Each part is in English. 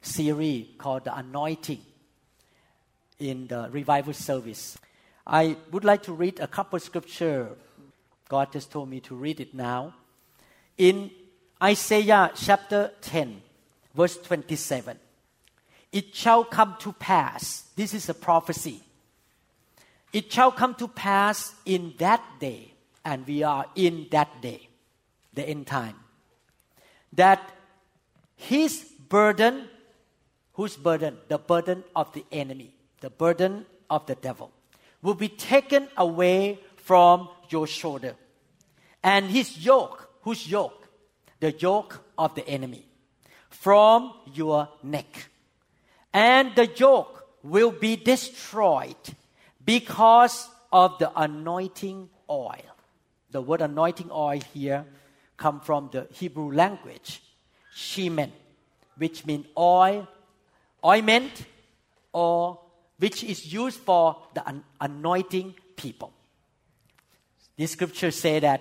series called The Anointing in the revival service. I would like to read a couple scripture. God just told me to read it now. In Isaiah chapter 10, verse 27. It shall come to pass, this is a prophecy. It shall come to pass in that day, and we are in that day, the end time, that his burden, whose burden? The burden of the enemy, the burden of the devil, will be taken away from your shoulder. And his yoke, whose yoke? The yoke of the enemy, from your neck. And the yoke will be destroyed because of the anointing oil. The word anointing oil here come from the Hebrew language, shemen, which means oil, ointment, or which is used for the anointing people. This scripture say that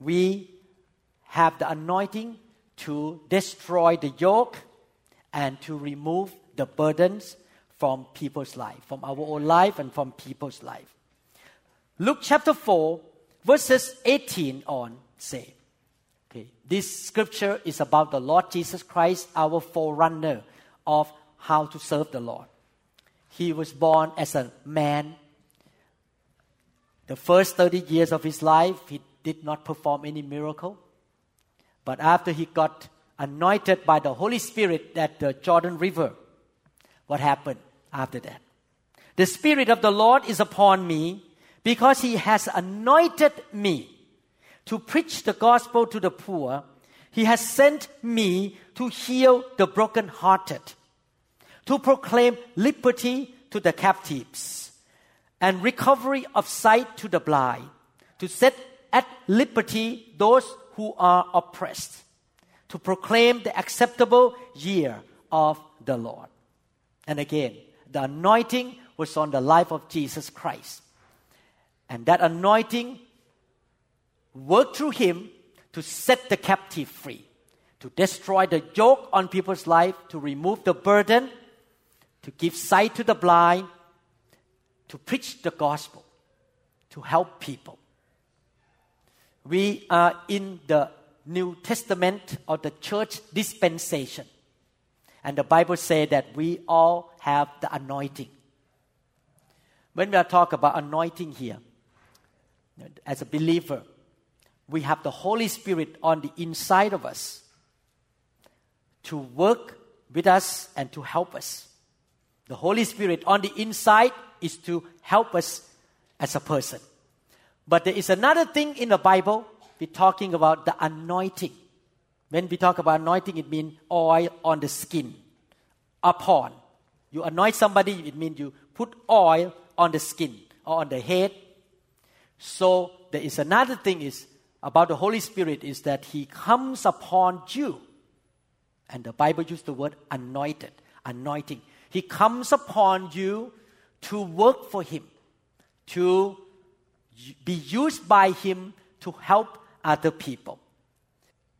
we have the anointing to destroy the yoke and to remove the burdens from people's life, from our own life and from people's life. Luke chapter 4, verses 18 on say, okay, this scripture is about the Lord Jesus Christ, our forerunner of how to serve the Lord. He was born as a man. The first 30 years of his life, he did not perform any miracle. But after he got anointed by the Holy Spirit at the Jordan River, what happened after that? The Spirit of the Lord is upon me because He has anointed me to preach the gospel to the poor. He has sent me to heal the brokenhearted, to proclaim liberty to the captives, and recovery of sight to the blind, to set at liberty those who are oppressed, to proclaim the acceptable year of the Lord. And again, the anointing was on the life of Jesus Christ. And that anointing worked through him to set the captive free, to destroy the yoke on people's life, to remove the burden, to give sight to the blind, to preach the gospel, to help people. We are in the New Testament or the church dispensation. And the Bible says that we all have the anointing. When we are talking about anointing here, as a believer, we have the Holy Spirit on the inside of us to work with us and to help us. The Holy Spirit on the inside is to help us as a person. But there is another thing in the Bible, we're talking about the anointing. When we talk about anointing, it means oil on the skin, upon. You anoint somebody, it means you put oil on the skin or on the head. So there is another thing is about the Holy Spirit is that He comes upon you. And the Bible uses the word anointed, anointing. He comes upon you to work for Him, to be used by Him to help other people.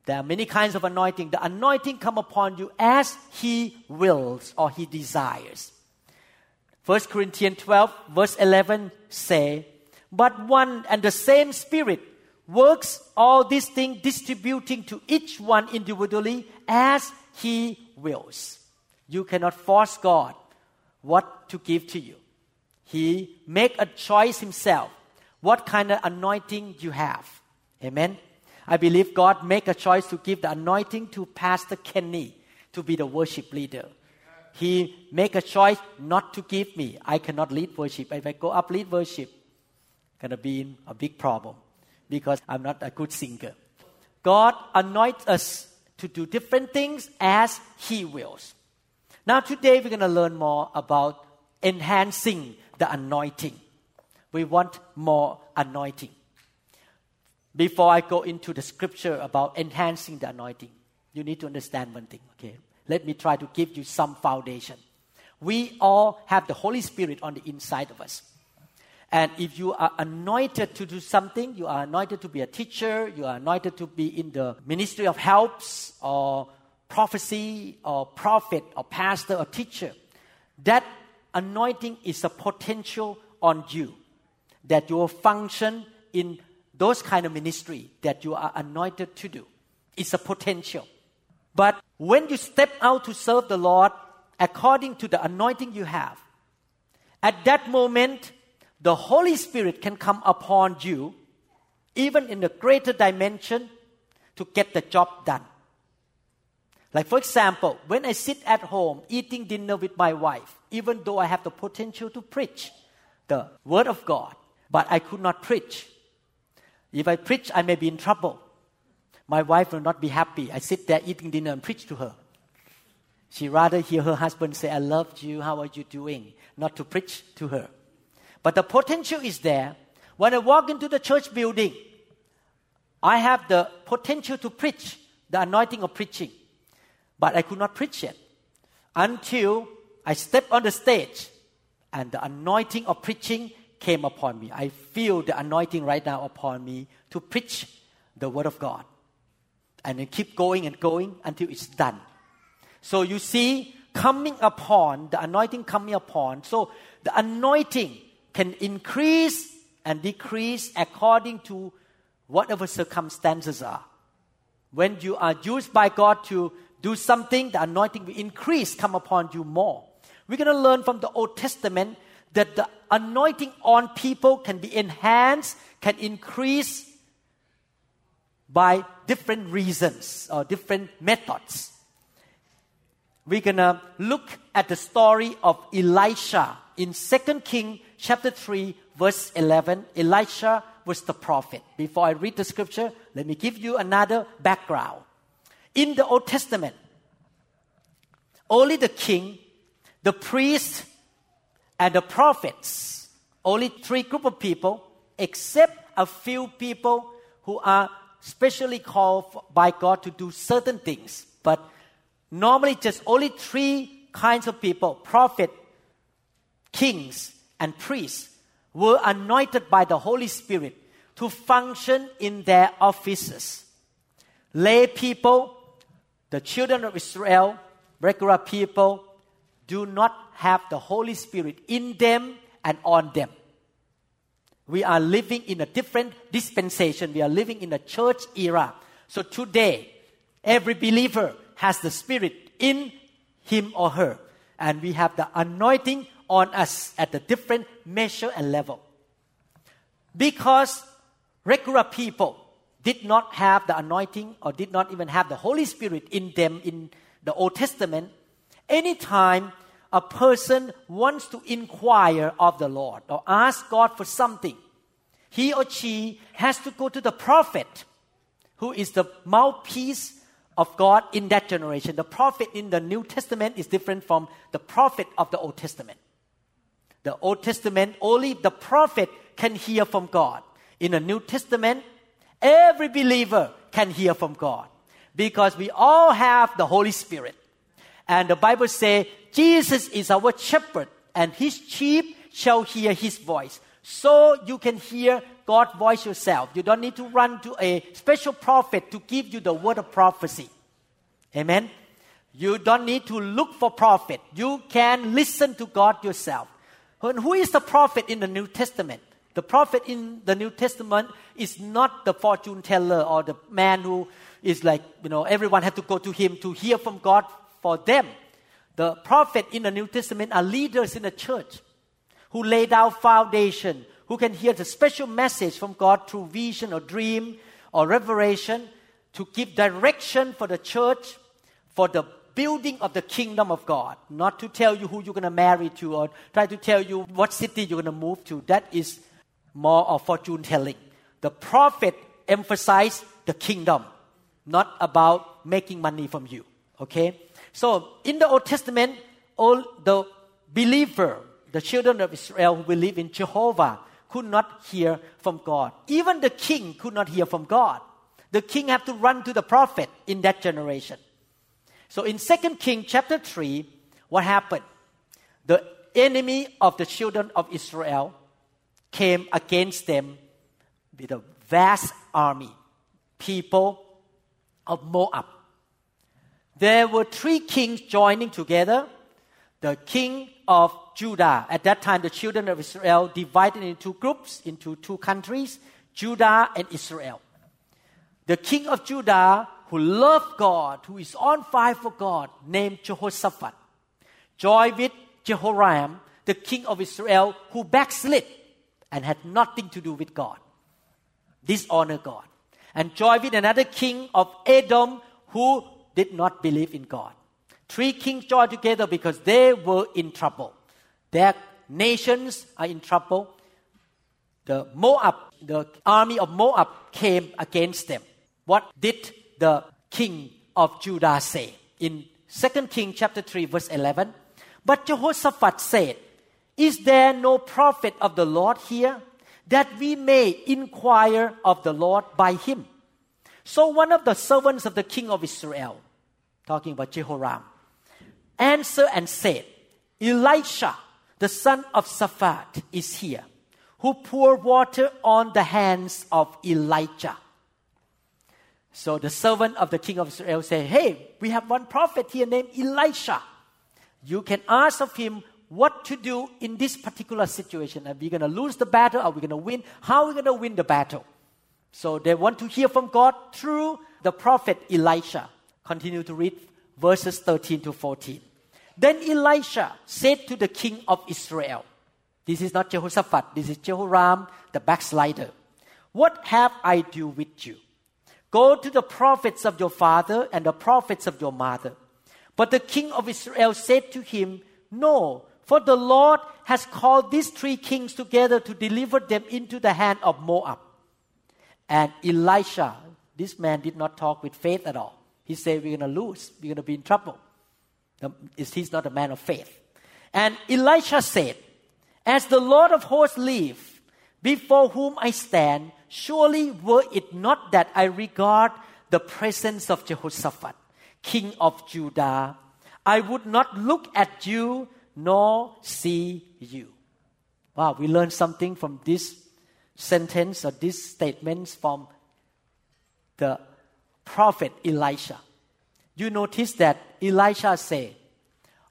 There are many kinds of anointing. The anointing come upon you as He wills or He desires. 1 Corinthians 12 verse 11 say, But one and the same Spirit works all these things distributing to each one individually as He wills. You cannot force God what to give to you. He make a choice Himself. What kind of anointing you have. Amen. I believe God make a choice to give the anointing to Pastor Kenny to be the worship leader. He make a choice not to give me. I cannot lead worship. If I go up lead worship, gonna be a big problem because I'm not a good singer. God anoints us to do different things as He wills. Now, today we're going to learn more about enhancing the anointing. We want more anointing. Before I go into the scripture about enhancing the anointing, you need to understand one thing, okay? Let me try to give you some foundation. We all have the Holy Spirit on the inside of us. And if you are anointed to do something, you are anointed to be a teacher, you are anointed to be in the ministry of helps or prophecy or prophet or pastor or teacher, that anointing is a potential on you that you will function in those kind of ministry that you are anointed to do. It's a potential. But when you step out to serve the Lord according to the anointing you have, at that moment, the Holy Spirit can come upon you, even in a greater dimension, to get the job done. Like, for example, when I sit at home eating dinner with my wife, even though I have the potential to preach the Word of God, but I could not preach. If I preach, I may be in trouble. My wife will not be happy. I sit there eating dinner and preach to her. She rather hear her husband say, I loved you, how are you doing? Not to preach to her. But the potential is there. When I walk into the church building, I have the potential to preach, the anointing of preaching. But I could not preach yet until I stepped on the stage and the anointing of preaching came upon me. I feel the anointing right now upon me to preach the Word of God. And then keep going and going until it's done. So you see, coming upon, the anointing coming upon. So the anointing can increase and decrease according to whatever circumstances are. When you are used by God to do something, the anointing will increase, come upon you more. We're going to learn from the Old Testament that the anointing on people can be enhanced, can increase by different reasons or different methods. We're going to look at the story of Elisha in 2 King chapter 3 verse 11. Elisha was the prophet. Before I read the scripture, let me give you another background. In the Old Testament, only the king, the priest, and the prophets, only three group of people, except a few people who are specially called by God to do certain things. But normally just only three kinds of people, prophet, kings, and priests, were anointed by the Holy Spirit to function in their offices. Lay people, the children of Israel, regular people, do not have the Holy Spirit in them and on them. We are living in a different dispensation. We are living in a church era. So today, every believer has the Spirit in him or her. And we have the anointing on us at a different measure and level. Because regular people did not have the anointing or did not even have the Holy Spirit in them in the Old Testament, anytime a person wants to inquire of the Lord or ask God for something, he or she has to go to the prophet, who is the mouthpiece of God in that generation. The prophet in the New Testament is different from the prophet of the Old Testament. The Old Testament, only the prophet can hear from God. In the New Testament, every believer can hear from God because we all have the Holy Spirit. And the Bible says Jesus is our shepherd and his sheep shall hear his voice. So you can hear God's voice yourself. You don't need to run to a special prophet to give you the word of prophecy. Amen. You don't need to look for prophet. You can listen to God yourself. And who is the prophet in the New Testament? The prophet in the New Testament is not the fortune teller or the man who is like, you know, everyone had to go to him to hear from God for them. The prophet in the New Testament are leaders in the church who lay down foundation, who can hear the special message from God through vision or dream or revelation to give direction for the church, for the building of the kingdom of God. Not to tell you who you're going to marry to or try to tell you what city you're going to move to. That is more of fortune telling. The prophet emphasized the kingdom not about making money from you. Okay? So in the Old Testament, all the believer, the children of Israel who believe in Jehovah, could not hear from God. Even the king could not hear from God. The king had to run to the prophet in that generation. So in 2 King chapter 3, what happened? The enemy of the children of Israel came against them with a vast army, people of Moab. There were three kings joining together. The king of Judah. At that time, the children of Israel divided into groups, into two countries, Judah and Israel. The king of Judah, who loved God, who is on fire for God, named Jehoshaphat, joined with Jehoram, the king of Israel, who backslid and had nothing to do with God, dishonor God, and joined with another king of Edom, who did not believe in God. Three kings joined together because they were in trouble. Their nations are in trouble. The Moab, the army of Moab came against them. What did the king of Judah say? In 2 King chapter 3 verse 11, but Jehoshaphat said, Is there no prophet of the Lord here that we may inquire of the Lord by him? So one of the servants of the king of Israel, talking about Jehoram, answered and said, Elisha, the son of Shaphat, is here, who poured water on the hands of Elijah. So the servant of the king of Israel said, Hey, we have one prophet here named Elisha. You can ask of him what to do in this particular situation. Are we going to lose the battle? Are we going to win? How are we going to win the battle? So they want to hear from God through the prophet Elisha. Continue to read verses 13 to 14. Then Elisha said to the king of Israel, This is not Jehoshaphat, this is Jehoram, the backslider. What have I to do with you? Go to the prophets of your father and the prophets of your mother. But the king of Israel said to him, No, for the Lord has called these three kings together to deliver them into the hand of Moab. And Elisha, this man did not talk with faith at all. He said, We're going to lose, we're going to be in trouble. He's not a man of faith. And Elisha said, As the Lord of hosts lives, before whom I stand, surely were it not that I regard the presence of Jehoshaphat, king of Judah, I would not look at you nor see you. Wow, we learned something from this sentence or these statements from the prophet Elisha. You notice that Elisha said,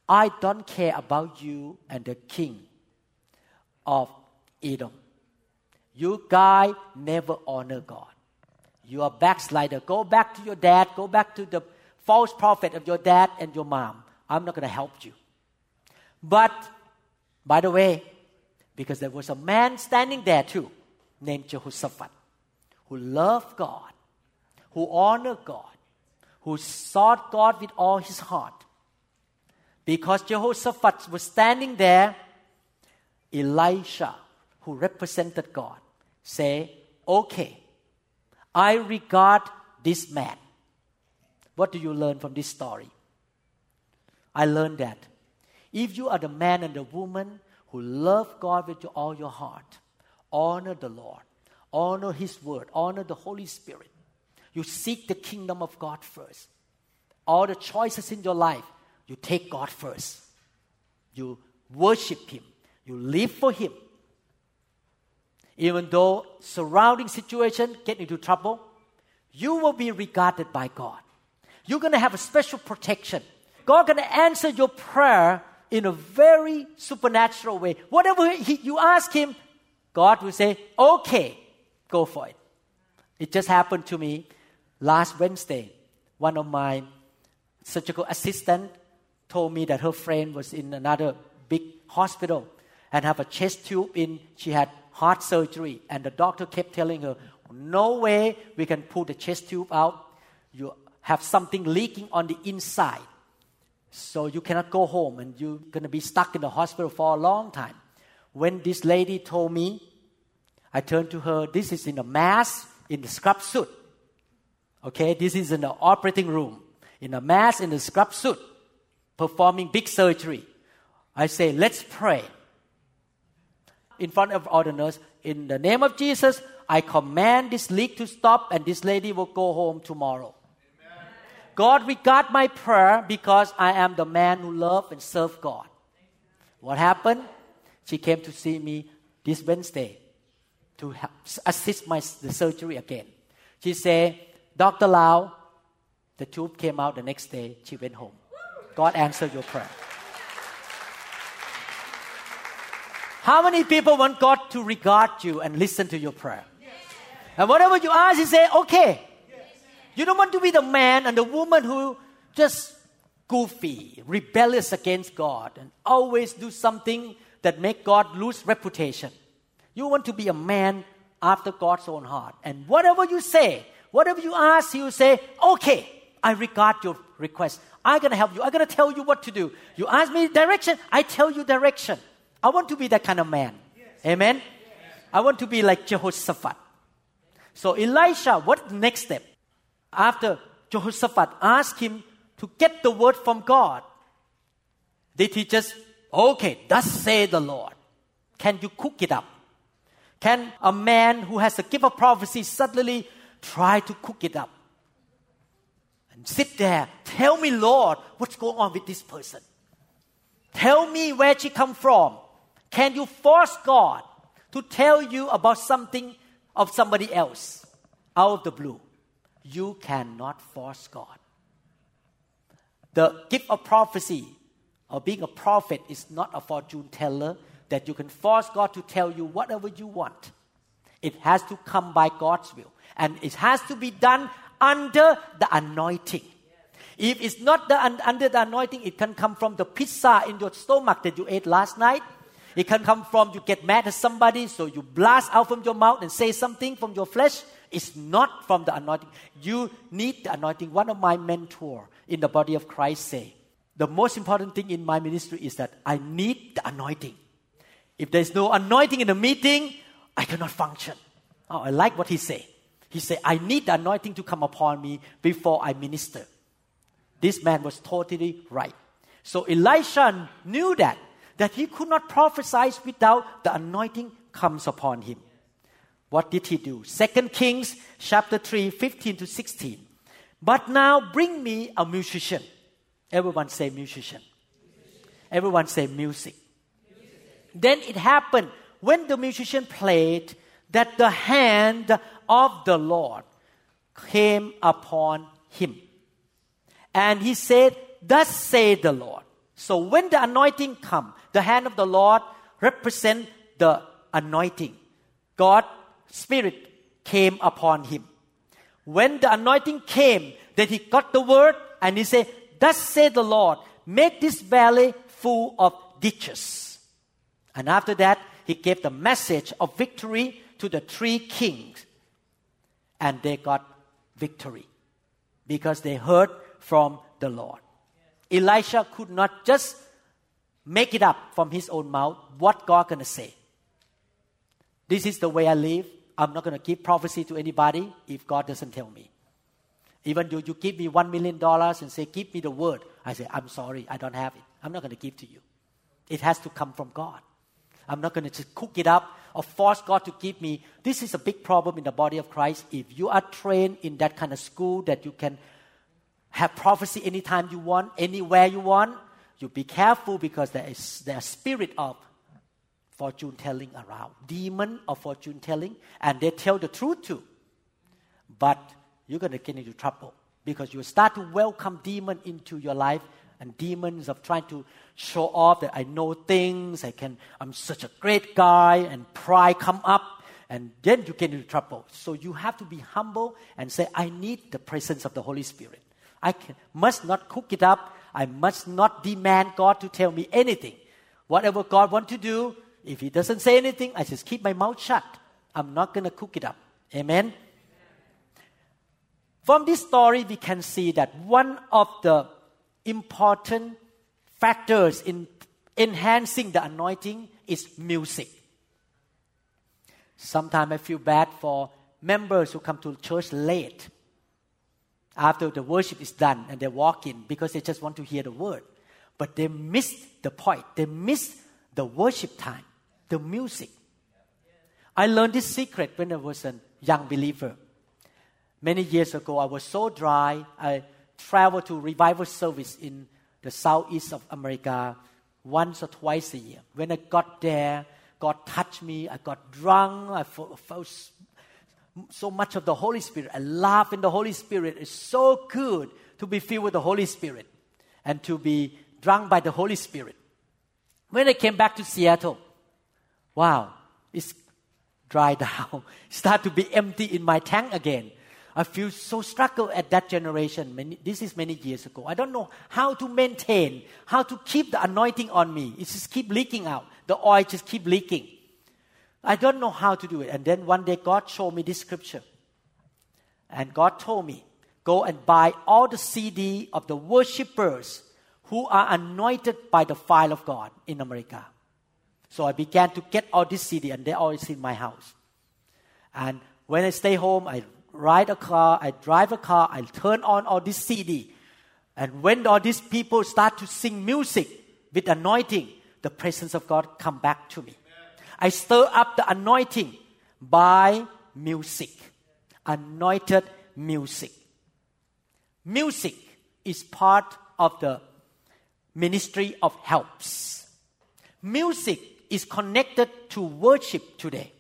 I don't care about you and the king of Edom. You guy never honor God. You are backslider. Go back to your dad. Go back to the false prophet of your dad and your mom. I'm not going to help you. But, by the way, because there was a man standing there too, named Jehoshaphat, who loved God, who honored God, who sought God with all his heart. Because Jehoshaphat was standing there, Elisha, who represented God, say, Okay, I regard this man. What do you learn from this story? I learned that if you are the man and the woman who love God with all your heart, honor the Lord, honor His word, honor the Holy Spirit, you seek the kingdom of God first. All the choices in your life, you take God first. You worship Him. You live for Him. Even though surrounding situation get into trouble, you will be regarded by God. You're going to have a special protection. God going to answer your prayer in a very supernatural way. Whatever he, you ask Him, God will say, "Okay, go for it." It just happened to me last Wednesday. One of my surgical assistant told me that her friend was in another big hospital and have a chest tube in. She had heart surgery, and the doctor kept telling her, "No way we can pull the chest tube out. You have something leaking on the inside, so you cannot go home, and you're gonna be stuck in the hospital for a long time." When this lady told me, I turned to her. This is in a mask in the scrub suit. Okay, this is in the operating room in a mask in a scrub suit, performing big surgery. I say, let's pray. In front of all the nurse, in the name of Jesus, I command this leak to stop and this lady will go home tomorrow. God regard my prayer because I am the man who love and serve God. What happened? She came to see me this Wednesday to help, assist my the surgery again. She said, Dr. Lau, the tube came out the next day. She went home. God answered your prayer. How many people want God to regard you and listen to your prayer? And whatever you ask, He say, okay. You don't want to be the man and the woman who just goofy, rebellious against God, and always do something that make God lose reputation. You want to be a man after God's own heart. And whatever you say, whatever you ask, will say, okay, I regard your request. I'm going to help you. I'm going to tell you what to do. You ask me direction, I tell you direction. I want to be that kind of man. Yes. Amen? Yes. I want to be like Jehoshaphat. So Elisha, what the next step? After Jehoshaphat asked him to get the word from God, did he just, okay, thus say the Lord. Can you cook it up? Can a man who has a gift of prophecy suddenly try to cook it up? And sit there, tell me, Lord, what's going on with this person? Tell me where she come from. Can you force God to tell you about something of somebody else out of the blue? You cannot force God. The gift of prophecy or being a prophet is not a fortune teller that you can force God to tell you whatever you want. It has to come by God's will. And it has to be done under the anointing. If it's not the, under the anointing, it can come from the pizza in your stomach that you ate last night it can come from you get mad at somebody, so you blast out from your mouth and say something from your flesh. It's not from the anointing. You need the anointing. One of my mentor in the body of Christ say, the most important thing in my ministry is that I need the anointing. If there's no anointing in the meeting, I cannot function. Oh, I like what he said. He said, I need the anointing to come upon me before I minister. This man was totally right. So Elisha knew that that he could not prophesy without the anointing comes upon him. What did he do? Second Kings chapter 3, 15 to 16. But now bring me a musician. Everyone say musician. Everyone say music. Then it happened when the musician played that the hand of the Lord came upon him. And he said, Thus say the Lord. So when the anointing come, the hand of the Lord represent the anointing. God spirit came upon him. When the anointing came, then he got the word and he said, Thus said the Lord, make this valley full of ditches. And after that, he gave the message of victory to the three kings. And they got victory because they heard from the Lord. Elisha could not just make it up from his own mouth what God gonna say. This is the way I live. I'm not gonna give prophecy to anybody if God doesn't tell me. Even though you give me one million dollars and say, "Give me the word," I say, "I'm sorry, I don't have it. I'm not gonna give to you. It has to come from God. I'm not gonna just cook it up or force God to give me. This is a big problem in the body of Christ. If you are trained in that kind of school that you can have prophecy anytime you want, anywhere you want. You be careful because there is there's spirit of fortune telling around, demon of fortune telling, and they tell the truth too. But you're gonna get into trouble because you start to welcome demon into your life and demons of trying to show off that I know things, I can, I'm such a great guy, and pride come up, and then you get into trouble. So you have to be humble and say, I need the presence of the Holy Spirit. I can, must not cook it up. I must not demand God to tell me anything. Whatever God wants to do, if He doesn't say anything, I just keep my mouth shut. I'm not going to cook it up. Amen? From this story, we can see that one of the important factors in enhancing the anointing is music. Sometimes I feel bad for members who come to church late after the worship is done and they walk in because they just want to hear the word. but they missed the point. They missed the worship time, the music. I learned this secret when I was a young believer. Many years ago, I was so dry. I traveled to revival service in the southeast of America once or twice a year. When I got there, God touched me. I got drunk. I felt so much of the Holy Spirit. I laughed in the Holy Spirit. It's so good to be filled with the Holy Spirit and to be drunk by the Holy Spirit. When I came back to Seattle, wow, it's dried down. Start to be empty in my tank again. I feel so struggle at that generation. Many, this is many years ago. I don't know how to maintain, how to keep the anointing on me. It just keep leaking out. The oil just keep leaking. I don't know how to do it. And then one day God showed me this scripture. And God told me, go and buy all the CD of the worshipers who are anointed by the fire of God in America. So I began to get all this CD and they're always in my house. And when I stay home, I ride a car, I drive a car, I turn on all this CD. And when all these people start to sing music with anointing, the presence of God come back to me. I stir up the anointing by music. Anointed music. Music is part of the ministry of helps. Music is connected to worship today.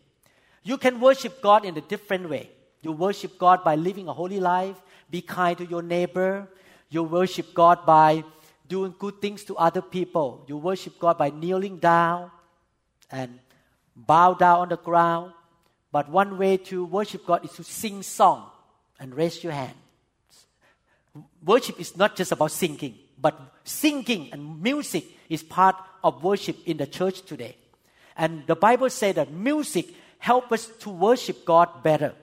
You can worship God in a different way. You worship God by living a holy life, be kind to your neighbor. You worship God by doing good things to other people. You worship God by kneeling down and bow down on the ground. But one way to worship God is to sing song and raise your hand. Worship is not just about singing, but singing and music is part of worship in the church today. And the Bible says that music helps us to worship God better.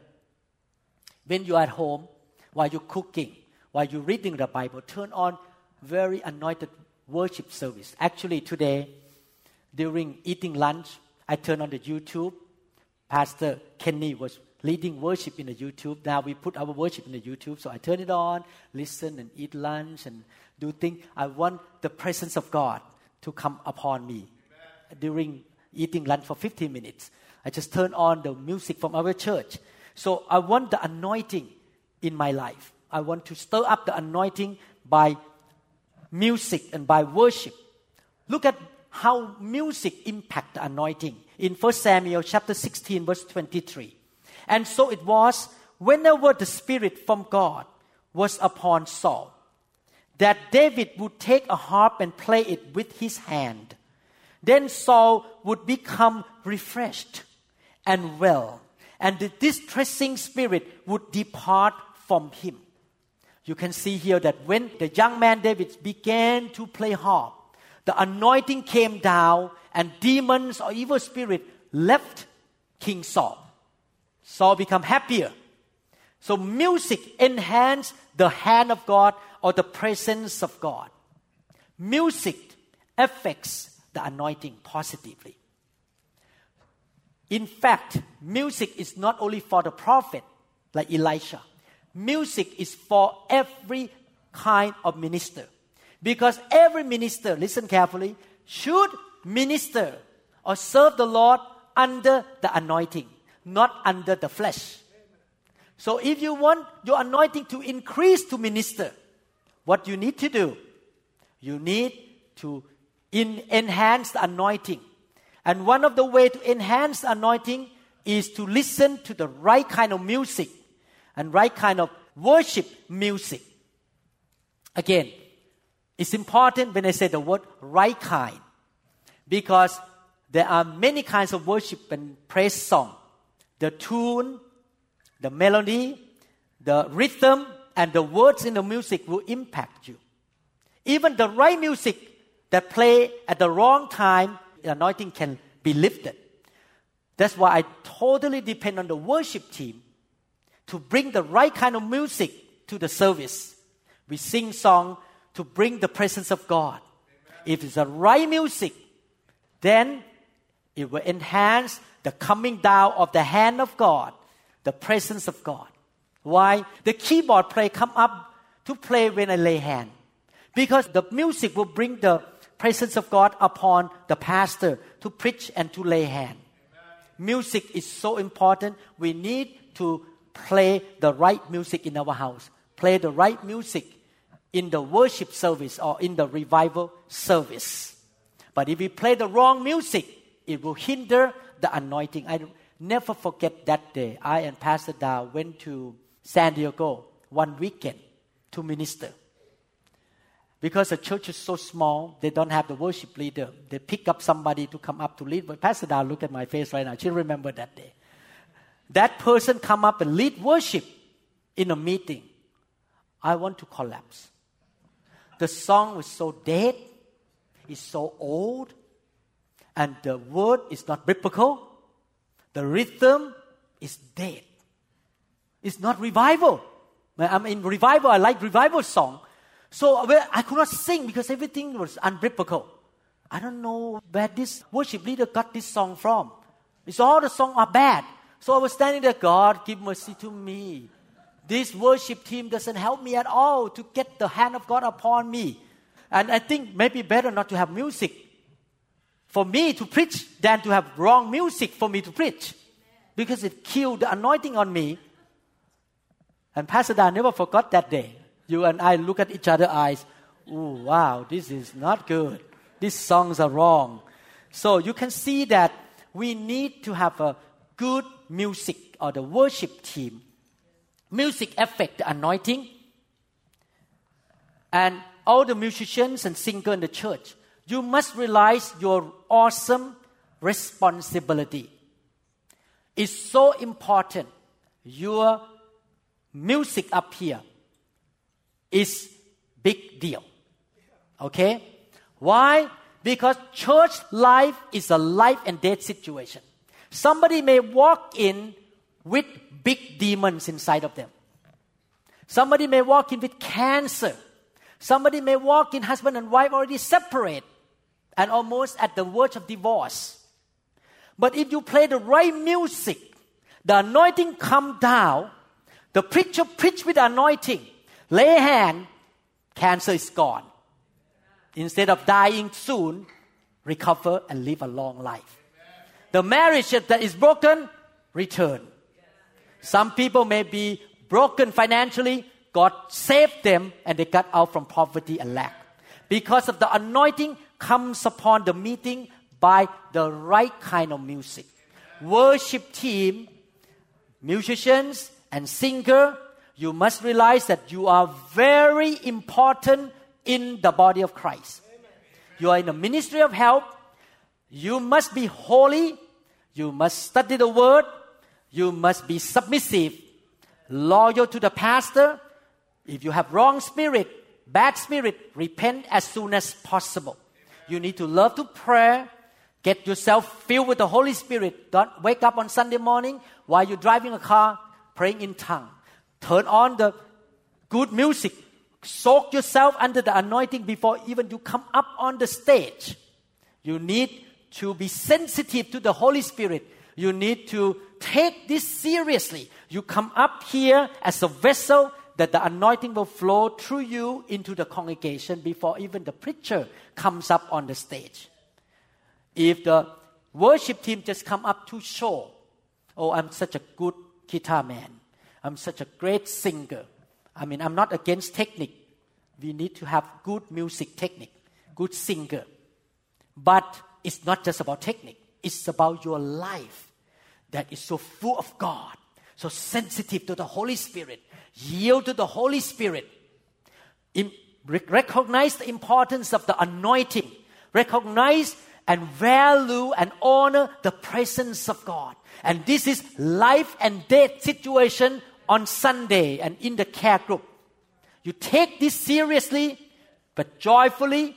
When you're at home, while you're cooking, while you're reading the Bible, turn on very anointed worship service. Actually, today, during eating lunch, I turned on the YouTube. Pastor Kenny was leading worship in the YouTube. Now we put our worship in the YouTube. So I turn it on, listen and eat lunch and do things. I want the presence of God to come upon me Amen. during eating lunch for 15 minutes. I just turn on the music from our church. So I want the anointing in my life. I want to stir up the anointing by music and by worship. Look at how music impact the anointing in 1 Samuel chapter 16 verse 23. And so it was whenever the spirit from God was upon Saul that David would take a harp and play it with his hand. Then Saul would become refreshed and well, and the distressing spirit would depart from him. You can see here that when the young man David began to play harp, the anointing came down and demons or evil spirit left King Saul. Saul become happier. So music enhance the hand of God or the presence of God. Music affects the anointing positively. In fact, music is not only for the prophet like Elisha. Music is for every kind of minister. Because every minister, listen carefully, should minister or serve the Lord under the anointing, not under the flesh. So if you want your anointing to increase to minister, what you need to do, you need to in, enhanced anointing. And one of the way to enhance anointing is to listen to the right kind of music and right kind of worship music. Again, it's important when I say the word right kind because there are many kinds of worship and praise song. The tune, the melody, the rhythm, and the words in the music will impact you. Even the right music that play at the wrong time, the anointing can be lifted. That's why I totally depend on the worship team to bring the right kind of music to the service. We sing song to bring the presence of God. Amen. If it's the right music, then it will enhance the coming down of the hand of God, the presence of God. Why? The keyboard player come up to play when I lay hand. Because the music will bring the presence of God upon the pastor to preach and to lay hand. Music is so important. We need to play the right music in our house, play the right music in the worship service or in the revival service. But if we play the wrong music, it will hinder the anointing. I never forget that day. I and Pastor Da went to San Diego one weekend to minister. Because the church is so small, they don't have the worship leader. They pick up somebody to come up to lead. But Pastor Da, look at my face right now. She remember that day. That person come up and lead worship in a meeting. I want to collapse. The song was so dead, it's so old, and the word is not biblical. The rhythm is dead. It's not revival. I'm in revival. I like revival song. So I could not sing because everything was unbiblical. I don't know where this worship leader got this song from. It's all the songs are bad. So I was standing there, God, give mercy to me. This worship team doesn't help me at all to get the hand of God upon me. And I think maybe better not to have music for me to preach than to have wrong music for me to preach. Because it killed the anointing on me. And Pastor Dan never forgot that day. You and I look at each other's eyes. Oh, wow, this is not good. These songs are wrong. So you can see that we need to have a good music or the worship team. Music affect the anointing. And all the musicians and singers in the church, you must realize your awesome responsibility. It's so important. Your music up here is big deal. Okay? Why? Because church life is a life and death situation. Somebody may walk in with big demons inside of them. Somebody may walk in with cancer. Somebody may walk in husband and wife already separate and almost at the verge of divorce. But if you play the right music, the anointing come down, the preacher preach with anointing, lay hand, cancer is gone. Instead of dying soon, recover and live a long life. The marriage that is broken, return. Some people may be broken financially. God saved them and they got out from poverty and lack. Because of the anointing comes upon the meeting by the right kind of music. Worship team, musicians and singer, you must realize that you are very important in the body of Christ. You are in the ministry of help. You must be holy. You must study the word. You must be submissive, loyal to the pastor. If you have wrong spirit, bad spirit, repent as soon as possible. You need to love to pray. Get yourself filled with the Holy Spirit. Don't wake up on Sunday morning while you're driving a car praying in tongue. Turn on the good music. Soak yourself under the anointing before even you come up on the stage. You need to be sensitive to the Holy Spirit. You need to take this seriously. You come up here as a vessel that the anointing will flow through you into the congregation before even the preacher comes up on the stage. If the worship team just come up to show, oh, I'm such a good guitar man. I'm such a great singer. I mean, I'm not against technique. We need to have good music technique, good singer. But it's not just about technique. It's about your life that is so full of God, so sensitive to the Holy Spirit, yield to the Holy Spirit. In, recognize the importance of the anointing. Recognize and value and honor the presence of God. And this is life and death situation on Sunday and in the care group. You take this seriously, but joyfully,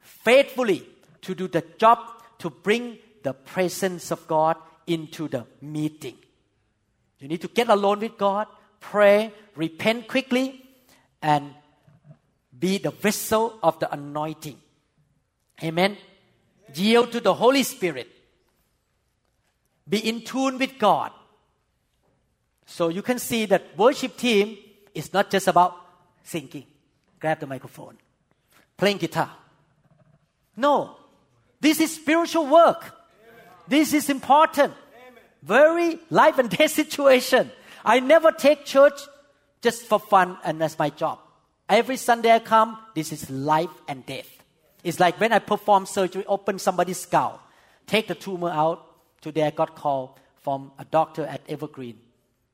faithfully to do the job to bring the presence of God into the meeting. You need to get alone with God, pray, repent quickly, and be the vessel of the anointing. Amen. Yield to the Holy Spirit. Be in tune with God. So you can see that worship team is not just about singing. Grab the microphone. playing guitar. No. This is spiritual work. This is important. Very life and death situation. I never take church just for fun and as my job. Every Sunday I come, this is life and death. It's like when I perform surgery, open somebody's skull, take the tumor out. Today I got call from a doctor at Evergreen.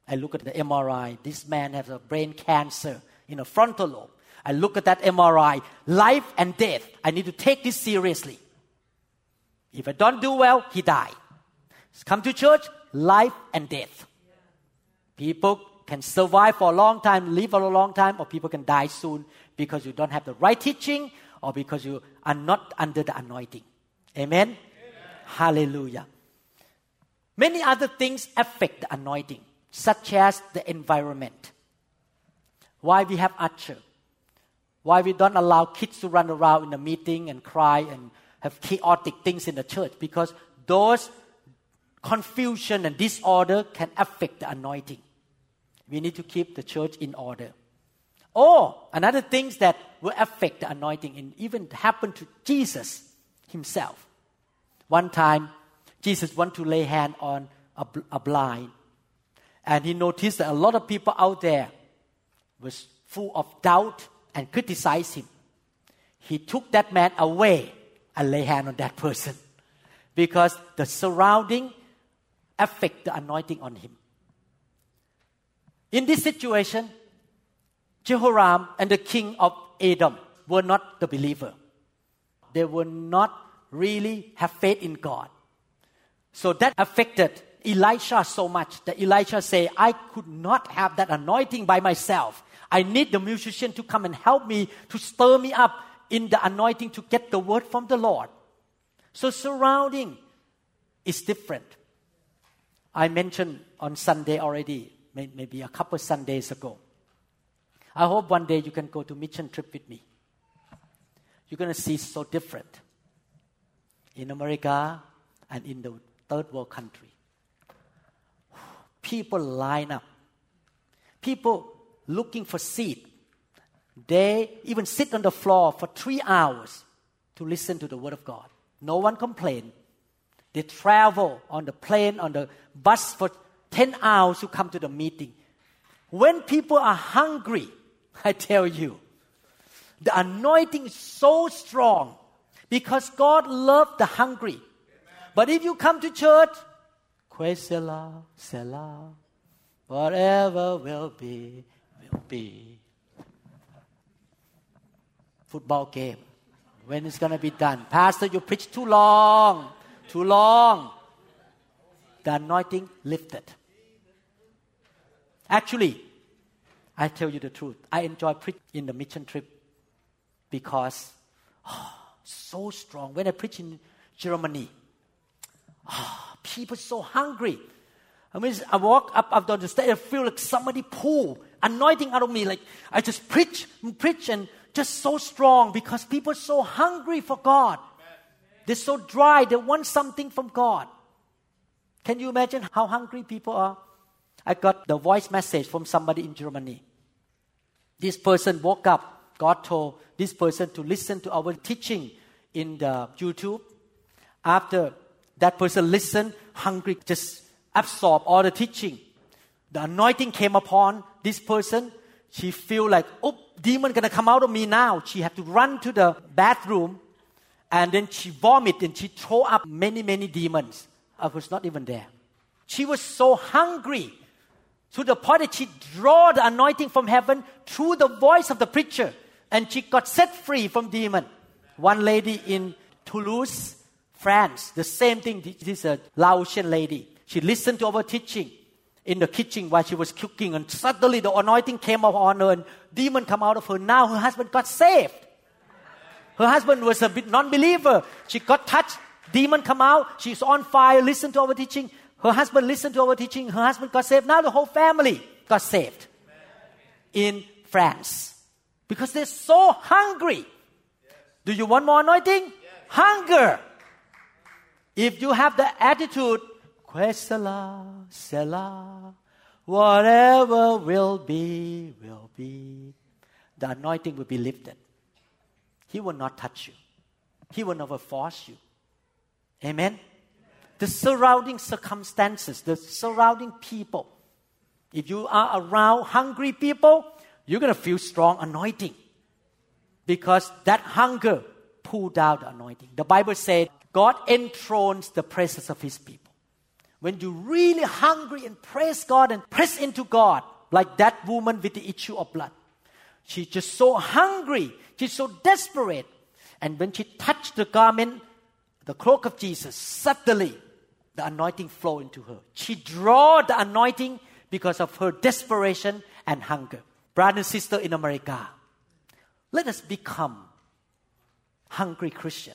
I look at the MRI. This man has a brain cancer in a frontal lobe. I look at that MRI, life and death. I need to take this seriously. If I don't do well, he die. Come to church, life and death. People can survive for a long time, live for a long time, or people can die soon because you don't have the right teaching or because you are not under the anointing. Amen? Amen. Hallelujah. Many other things affect the anointing, such as the environment. Why we have usher? Why we don't allow kids to run around in the meeting and cry and have chaotic things in the church? Because those confusion and disorder can affect the anointing. We need to keep the church in order. Or another things that will affect the anointing and even happen to Jesus himself. One time, Jesus wanted to lay hand on a, a blind, and he noticed that a lot of people out there was full of doubt and criticized him. He took that man away and lay hand on that person because the surrounding affect the anointing on him. In this situation, Jehoram and the king of Edom were not the believer. They were not really have faith in God. So that affected Elisha so much that Elisha said, I could not have that anointing by myself. I need the musician to come and help me to stir me up in the anointing to get the word from the Lord. So surrounding is different. I mentioned on Sunday already, maybe a couple Sundays ago. I hope one day you can go to mission trip with me. You're going to see so different in America and in the third world country. People line up. People looking for seat. They even sit on the floor for three hours to listen to the word of God. No one complain. They travel on the plane, on the bus for 10 hours to come to the meeting. When people are hungry, I tell you, the anointing is so strong because God loved the hungry. But if you come to church, Quesela, Selah, whatever will be, will be. Football game. When it's going to be done? Pastor, you preach too long too long, the anointing lifted. Actually, I tell you the truth. I enjoy preach in the mission trip because oh, so strong. When I preach in Germany, oh, people so hungry. I mean, I walk up up the stage, I feel like somebody pull anointing out of me. Like I just preach, and preach, and just so strong because people are so hungry for God. They're so dry, they want something from God. Can you imagine how hungry people are? I got the voice message from somebody in Germany. This person woke up, God told this person to listen to our teaching in the YouTube. After that person listened, hungry, just absorb all the teaching. The anointing came upon this person. She feel like, oh, demon gonna come out of me now. She had to run to the bathroom and then she vomited and she throw up many, many demons. I was not even there. She was so hungry to the point that she draw the anointing from heaven through the voice of the preacher and she got set free from demon. One lady in Toulouse, France, the same thing. This uh, is a Laotian lady. She listened to our teaching in the kitchen while she was cooking and suddenly the anointing came upon her and demon come out of her. Now her husband got saved. Her husband was a bit non-believer. She got touched. Demon come out. She's on fire. Listen to our teaching. Her husband listened to our teaching. Her husband got saved. Now the whole family got saved in France because they're so hungry. Do you want more anointing? Hunger. If you have the attitude, Quesela, Selah, whatever will be, will be, the anointing will be lifted. He will not touch you. He will never force you. Amen? The surrounding circumstances, the surrounding people. If you are around hungry people, you're going to feel strong anointing because that hunger pulled out the anointing. The Bible said God enthrones the presence of his people. When you're really hungry and praise God and press into God, like that woman with the issue of blood, she's just so hungry, she's so desperate. And when she touched the garment, the cloak of Jesus, suddenly the anointing flowed into her. She drew the anointing because of her desperation and hunger. Brother and sister in America, let us become hungry Christian.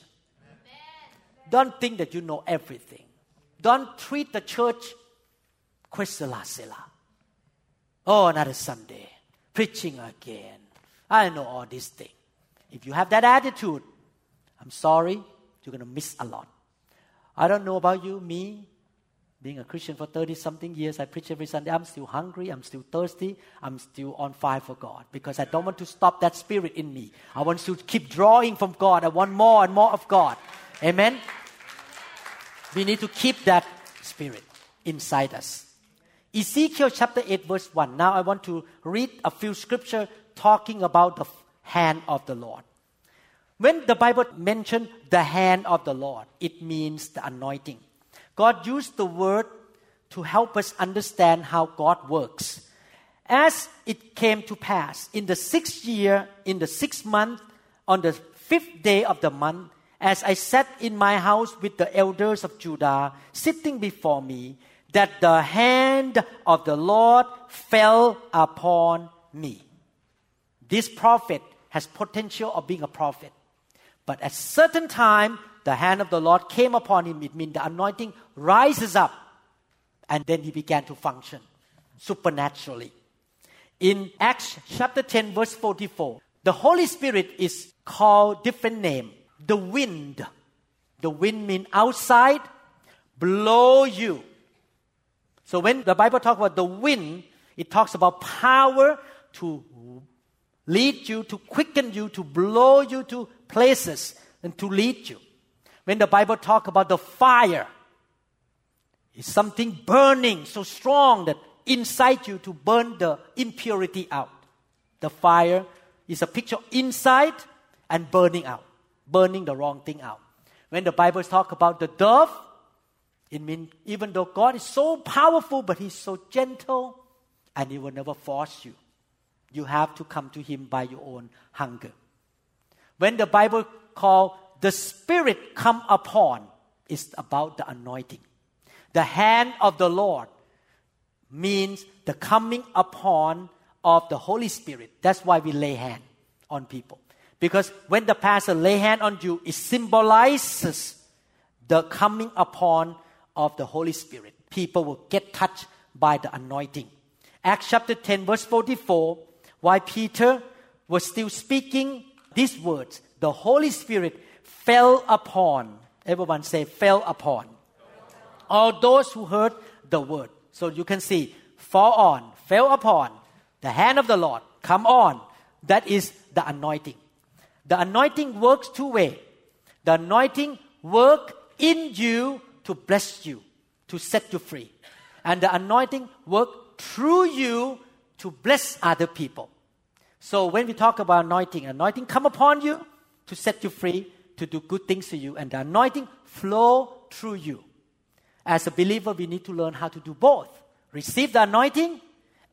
Don't think that you know everything. Don't treat the church quesela sela. Oh, another Sunday, preaching again. I know all these things. If you have that attitude, I'm sorry, you're going to miss a lot. I don't know about you, me, being a Christian for 30 something years, I preach every Sunday. I'm still hungry, I'm still thirsty, I'm still on fire for God because I don't want to stop that spirit in me. I want to keep drawing from God. I want more and more of God. Amen? We need to keep that spirit inside us. Ezekiel chapter 8, verse 1. Now I want to read a few scripture talking about the hand of the Lord. When the Bible mentions the hand of the Lord, it means the anointing. God used the word to help us understand how God works. As it came to pass, in the sixth year, in the sixth month, on the fifth day of the month, as I sat in my house with the elders of Judah sitting before me, that the hand of the Lord fell upon me. This prophet has potential of being a prophet. But at certain time, the hand of the Lord came upon him. It means the anointing rises up. And then he began to function supernaturally. In Acts chapter 10, verse 44, the Holy Spirit is called different name. The wind. The wind means outside, blow you. So when the Bible talks about the wind, it talks about power to lead you, to quicken you, to blow you to places, and to lead you. When the Bible talks about the fire, it's something burning so strong that inside you to burn the impurity out. The fire is a picture inside and burning out, burning the wrong thing out. When the Bible talks about the dove, it means even though God is so powerful, but He's so gentle and He will never force you. You have to come to Him by your own hunger. When the Bible call the Spirit come upon, is about the anointing. The hand of the Lord means the coming upon of the Holy Spirit. That's why we lay hand on people. Because when the pastor lay hand on you, it symbolizes the coming upon of the Holy Spirit. People will get touched by the anointing. Acts chapter 10, verse 44, while Peter was still speaking these words, the Holy Spirit fell upon, everyone say, fell upon all those who heard the word. So you can see, fall on, fell upon, the hand of the Lord, come on. That is the anointing. The anointing works two way. The anointing work in you to bless you, to set you free. And the anointing work through you to bless other people. So when we talk about anointing, anointing come upon you to set you free, to do good things to you, and the anointing flow through you. As a believer, we need to learn how to do both. Receive the anointing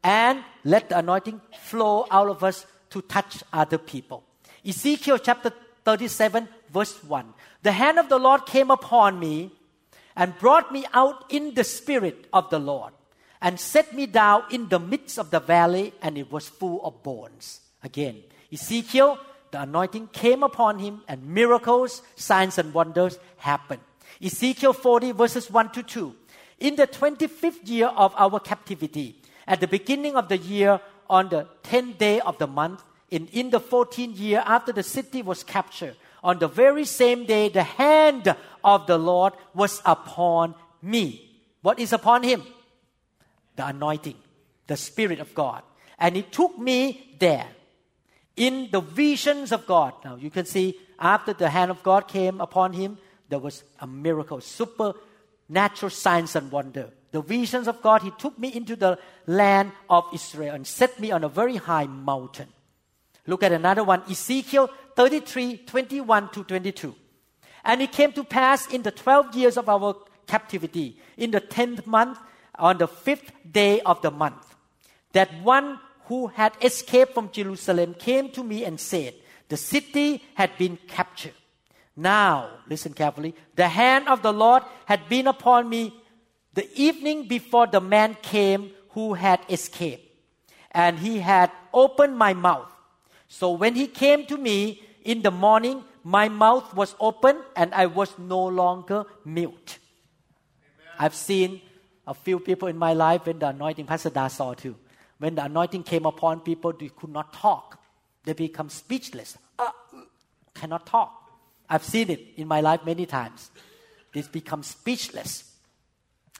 and let the anointing flow out of us to touch other people. Ezekiel chapter 37, verse 1. The hand of the Lord came upon me and brought me out in the spirit of the Lord and set me down in the midst of the valley, and it was full of bones. Again, Ezekiel, the anointing came upon him, and miracles, signs, and wonders happened. Ezekiel 40, verses 1 to 2. In the 25th year of our captivity, at the beginning of the year, on the 10th day of the month, in, in the 14th year after the city was captured, on the very same day, the hand of the Lord was upon me. What is upon him? The anointing, the Spirit of God. And he took me there in the visions of God. Now you can see after the hand of God came upon him, there was a miracle, supernatural signs and wonder. The visions of God, he took me into the land of Israel and set me on a very high mountain. Look at another one, Ezekiel 33, 21 to 22. And it came to pass in the 12 years of our captivity, in the 10th month, on the fifth day of the month, that one who had escaped from Jerusalem came to me and said, The city had been captured. Now, listen carefully, the hand of the Lord had been upon me the evening before the man came who had escaped, and he had opened my mouth. So when he came to me in the morning, my mouth was open and I was no longer mute. Amen. I've seen a few people in my life when the anointing, Pastor Da saw too. When the anointing came upon people, they could not talk. They become speechless. Uh, cannot talk. I've seen it in my life many times. They become speechless.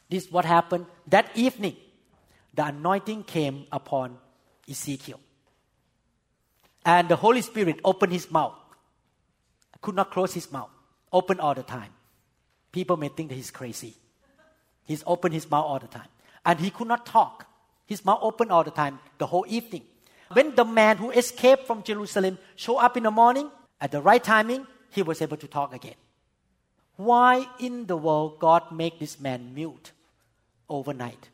This is what happened that evening. The anointing came upon Ezekiel. And the Holy Spirit opened his mouth. Could not close his mouth. Open all the time. People may think that he's crazy. He's opened his mouth all the time. And he could not talk. His mouth open all the time, the whole evening. When the man who escaped from Jerusalem showed up in the morning, at the right timing, he was able to talk again. Why in the world God make this man mute overnight?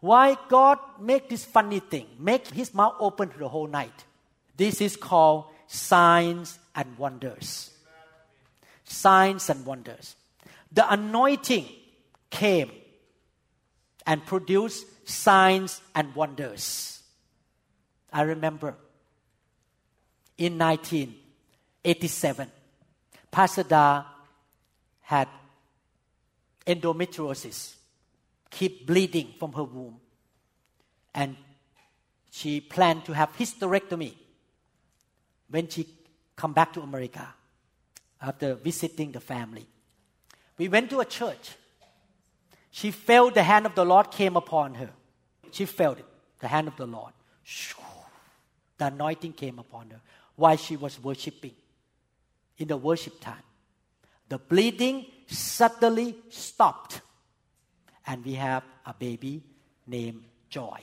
Why God make this funny thing, make his mouth open the whole night? This is called signs and wonders. Signs and wonders. The anointing came and produced signs and wonders. I remember in 1987, Pastor Da had endometriosis, keep bleeding from her womb, and she planned to have hysterectomy when she come back to America after visiting the family. We went to a church she felt the hand of the Lord came upon her. She felt it, the hand of the Lord. The anointing came upon her while she was worshiping in the worship time. The bleeding suddenly stopped, and we have a baby named Joy.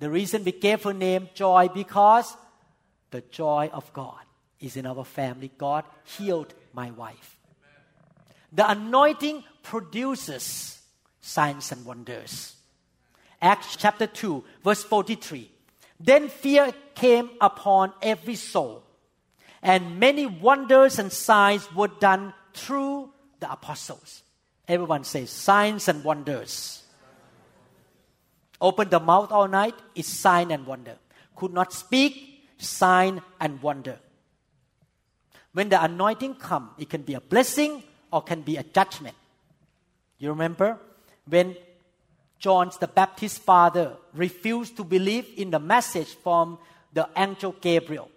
The reason we gave her name Joy because the joy of God is in our family. God healed my wife. The anointing produces signs and wonders. Acts chapter 2, verse 43. Then fear came upon every soul, and many wonders and signs were done through the apostles. Everyone says, signs and wonders. Open the mouth all night is sign and wonder. Could not speak, sign and wonder. When the anointing come, it can be a blessing or can be a judgment. You remember when John the Baptist's father refused to believe in the message from the angel Gabriel.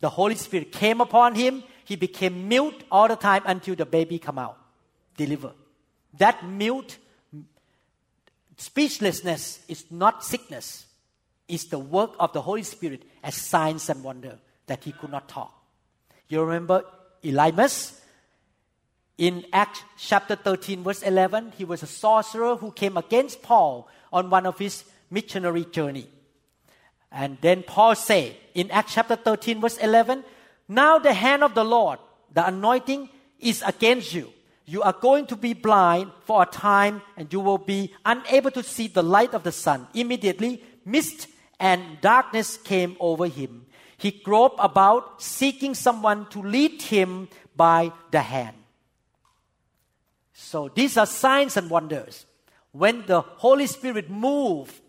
The Holy Spirit came upon him. He became mute all the time until the baby come out, deliver. That mute speechlessness is not sickness. It's the work of the Holy Spirit as signs and wonder that he could not talk. You remember Elymas? In Acts chapter 13, verse 11, he was a sorcerer who came against Paul on one of his missionary journey. And then Paul said in Acts chapter 13, verse 11, Now the hand of the Lord, the anointing, is against you. You are going to be blind for a time and you will be unable to see the light of the sun. Immediately, mist and darkness came over him. He groped about, seeking someone to lead him by the hand. So these are signs and wonders. When the Holy Spirit move,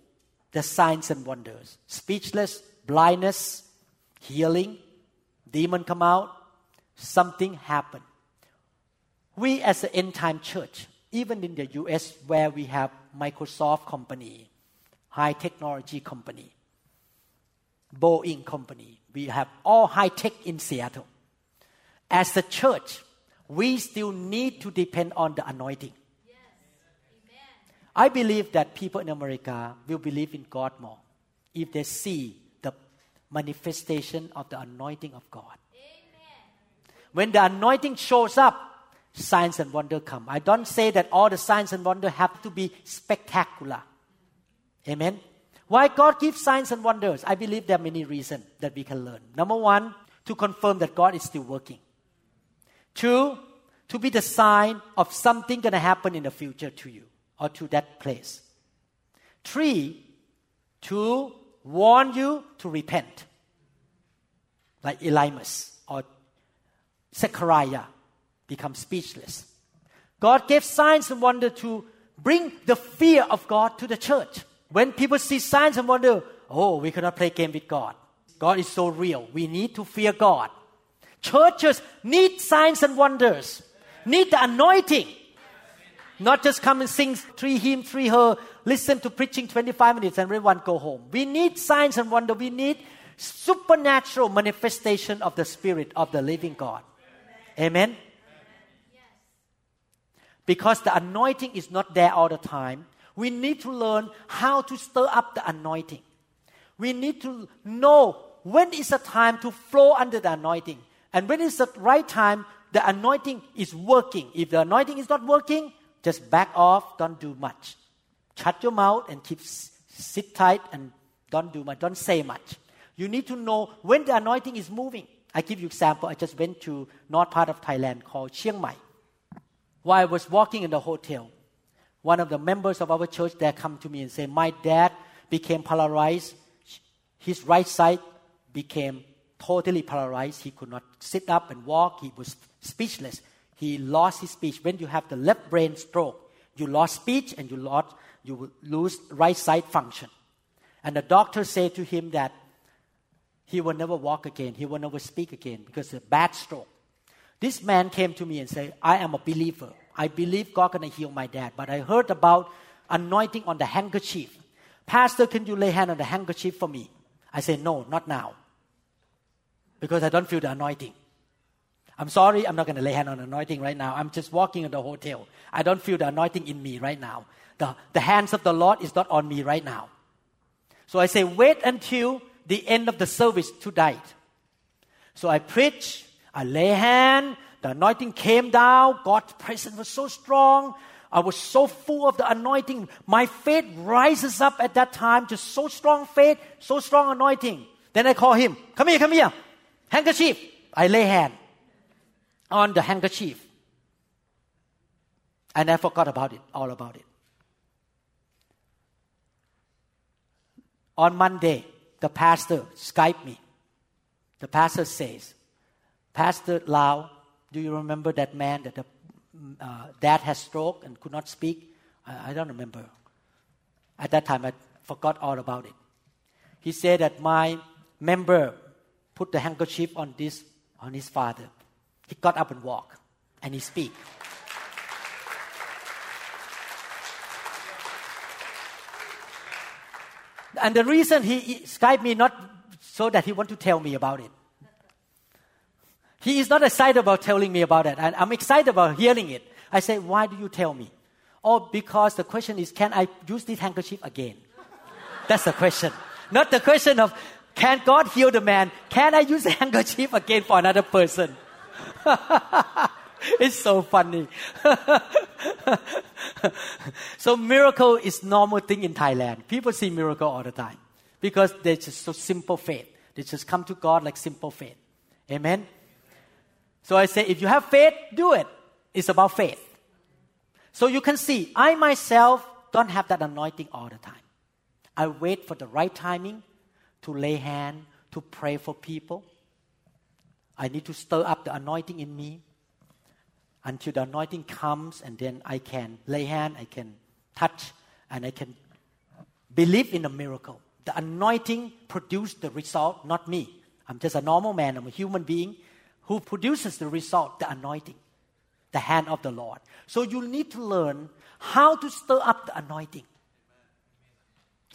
the signs and wonders. Speechless, blindness, healing, demon come out, something happen. We as an end time church, even in the US where we have Microsoft company, high technology company, Boeing company, we have all high tech in Seattle. As a church, we still need to depend on the anointing. Yes. I believe that people in America will believe in God more if they see the manifestation of the anointing of God. When the anointing shows up, signs and wonder come. I don't say that all the signs and wonder have to be spectacular. Amen. Why God gives signs and wonders? I believe there are many reasons that we can learn. Number one, to confirm that God is still working. Two, to be the sign of something going to happen in the future to you or to that place. Three, to warn you to repent, like Elymas or Zechariah become speechless. God gave signs and wonder to bring the fear of God to the church. When people see signs and wonder, oh, we cannot play game with God. God is so real. We need to fear God. Churches need signs and wonders, need the anointing. Not just come and sing three hymn, three her, listen to preaching 25 minutes and everyone go home. We need signs and wonder. We need supernatural manifestation of the Spirit of the living God. Amen. Because the anointing is not there all the time. We need to learn how to stir up the anointing. We need to know when is the time to flow under the anointing. And when it's the right time, the anointing is working. If the anointing is not working, just back off, don't do much. Shut your mouth and keep sit tight and don't do much, don't say much. You need to know when the anointing is moving. I give you example. I just went to north part of Thailand called Chiang Mai. While I was walking in the hotel, one of the members of our church there come to me and say, my dad became paralyzed. His right side became totally paralyzed. He could not sit up and walk. He was speechless. He lost his speech. When you have the left brain stroke, you lost speech and you lost, you lose right side function. And the doctor said to him that he will never walk again. He will never speak again because of a bad stroke. This man came to me and said, I am a believer. I believe God gonna heal my dad, but I heard about anointing on the handkerchief. Pastor, can you lay hand on the handkerchief for me? I said, No, not now. Because I don't feel the anointing. I'm sorry, I'm not going to lay hand on anointing right now. I'm just walking in the hotel. I don't feel the anointing in me right now. The, the hands of the Lord is not on me right now. So I say, wait until the end of the service tonight. So I preach, I lay hand, the anointing came down, God's presence was so strong. I was so full of the anointing. My faith rises up at that time, just so strong faith, so strong anointing. Then I call him, come here, come here, handkerchief. I lay hand on the handkerchief. And I forgot about it, all about it. On Monday, the pastor Skype me. The pastor says, Pastor Lau, do you remember that man that the uh, dad has stroke and could not speak? I, I don't remember. At that time, I forgot all about it. He said that my member put the handkerchief on this on his father. He got up and walked, and he speak. And the reason he, he Skype me not so that he want to tell me about it. He is not excited about telling me about it. And I'm excited about hearing it. I say, why do you tell me? Oh, because the question is, can I use this handkerchief again? That's the question. Not the question of, can God heal the man? Can I use the handkerchief again for another person? it's so funny. so miracle is normal thing in Thailand. People see miracle all the time because they're just so simple faith. They just come to God like simple faith. Amen. So I say, if you have faith, do it. It's about faith. So you can see, I myself don't have that anointing all the time. I wait for the right timing to lay hand, to pray for people. I need to stir up the anointing in me until the anointing comes and then I can lay hand, I can touch, and I can believe in a miracle. The anointing produced the result, not me. I'm just a normal man, I'm a human being who produces the result, the anointing, the hand of the Lord. So you need to learn how to stir up the anointing.